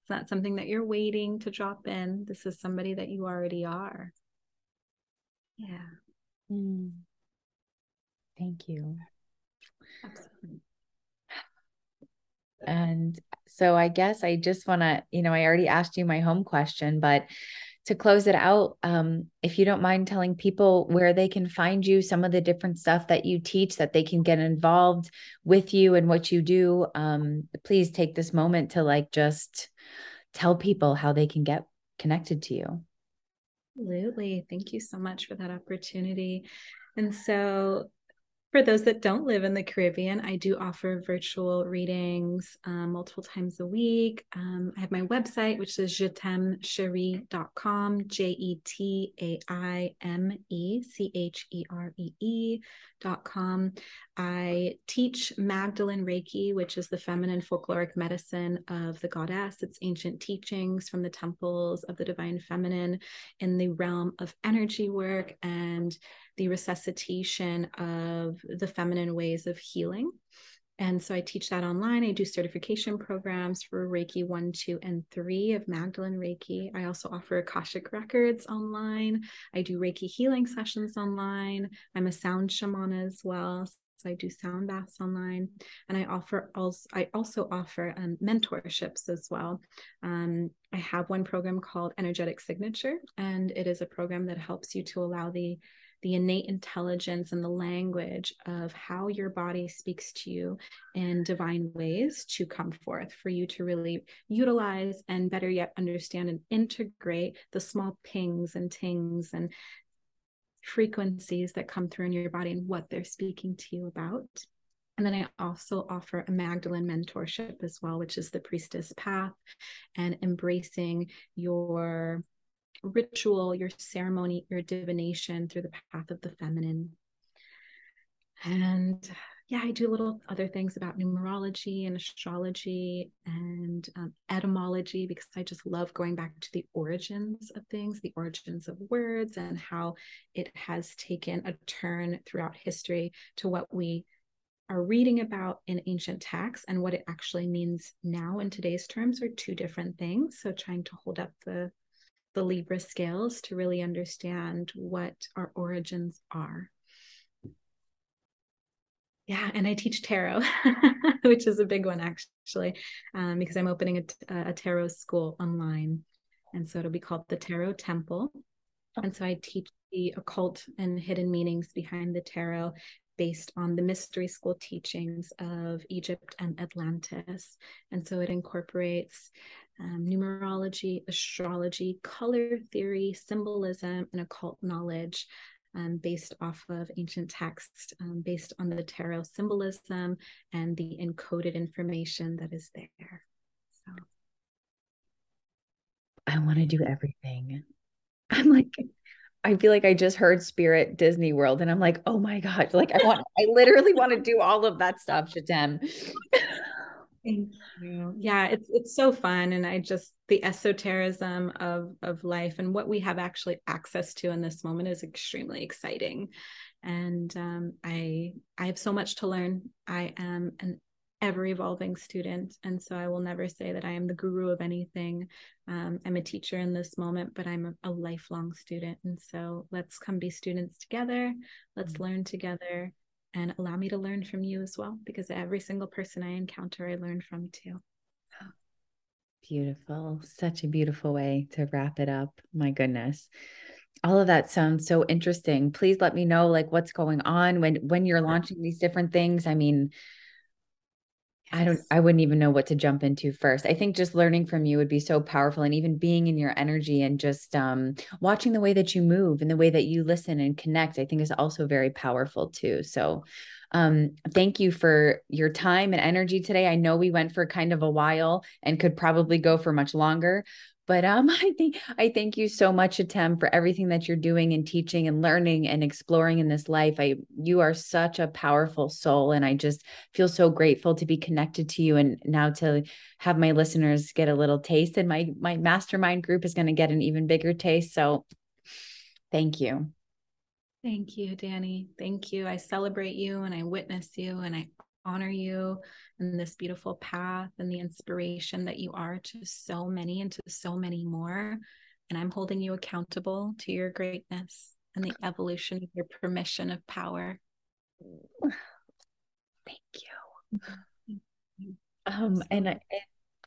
It's not something that you're waiting to drop in. This is somebody that you already are. Yeah. Mm. Thank you. Absolutely. And so I guess I just want to, you know, I already asked you my home question, but to close it out, um, if you don't mind telling people where they can find you, some of the different stuff that you teach, that they can get involved with you and what you do, um, please take this moment to like just tell people how they can get connected to you. Absolutely. Thank you so much for that opportunity. And so for those that don't live in the Caribbean, I do offer virtual readings um, multiple times a week. Um, I have my website, which is jetaimecheree.com, J E T A I M E C H E R E E.com. I teach Magdalene Reiki, which is the feminine folkloric medicine of the goddess. It's ancient teachings from the temples of the divine feminine in the realm of energy work and the resuscitation of the feminine ways of healing. And so I teach that online. I do certification programs for Reiki 1, 2, and 3 of Magdalene Reiki. I also offer Akashic Records online. I do Reiki healing sessions online. I'm a sound shaman as well. So I do sound baths online. And I offer also I also offer um, mentorships as well. Um, I have one program called Energetic Signature, and it is a program that helps you to allow the the innate intelligence and the language of how your body speaks to you in divine ways to come forth for you to really utilize and better yet understand and integrate the small pings and tings and frequencies that come through in your body and what they're speaking to you about. And then I also offer a Magdalene mentorship as well, which is the priestess path and embracing your ritual, your ceremony, your divination through the path of the feminine. And yeah, I do little other things about numerology and astrology and um, etymology because I just love going back to the origins of things, the origins of words, and how it has taken a turn throughout history to what we are reading about in ancient texts and what it actually means now in today's terms are two different things. So, trying to hold up the the Libra scales to really understand what our origins are. Yeah, and I teach tarot, [laughs] which is a big one actually, um, because I'm opening a, a tarot school online. And so it'll be called the Tarot Temple. And so I teach the occult and hidden meanings behind the tarot based on the mystery school teachings of Egypt and Atlantis. And so it incorporates um, numerology, astrology, color theory, symbolism, and occult knowledge um, based off of ancient texts, um, based on the tarot symbolism and the encoded information that is there. So. I want to do everything. I'm like, I feel like I just heard Spirit Disney World, and I'm like, oh my god! Like I want, I literally want to do all of that stuff, Jatem. Thank you. Yeah, it's it's so fun, and I just the esotericism of of life and what we have actually access to in this moment is extremely exciting, and um, I I have so much to learn. I am an ever evolving student, and so I will never say that I am the guru of anything. Um, I'm a teacher in this moment, but I'm a, a lifelong student, and so let's come be students together. Let's mm-hmm. learn together and allow me to learn from you as well because every single person I encounter, I learn from too. Beautiful. Such a beautiful way to wrap it up. My goodness. All of that sounds so interesting. Please let me know like what's going on when when you're launching these different things. I mean, I don't I wouldn't even know what to jump into first. I think just learning from you would be so powerful and even being in your energy and just um watching the way that you move and the way that you listen and connect I think is also very powerful too. So um thank you for your time and energy today. I know we went for kind of a while and could probably go for much longer, But um, [laughs] I think I thank you so much, Atem, for everything that you're doing and teaching and learning and exploring in this life. I you are such a powerful soul, and I just feel so grateful to be connected to you and now to have my listeners get a little taste. And my my mastermind group is going to get an even bigger taste. So thank you. Thank you, Danny. Thank you. I celebrate you and I witness you and I honor you and this beautiful path and the inspiration that you are to so many and to so many more. And I'm holding you accountable to your greatness and the evolution of your permission of power. Thank you. [laughs] Um, and I,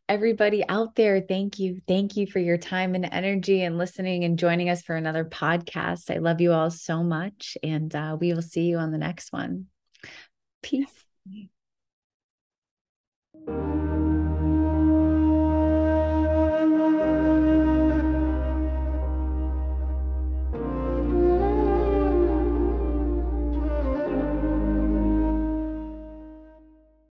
everybody out there, thank you. Thank you for your time and energy and listening and joining us for another podcast. I love you all so much. And uh, we will see you on the next one. Peace. Thank you.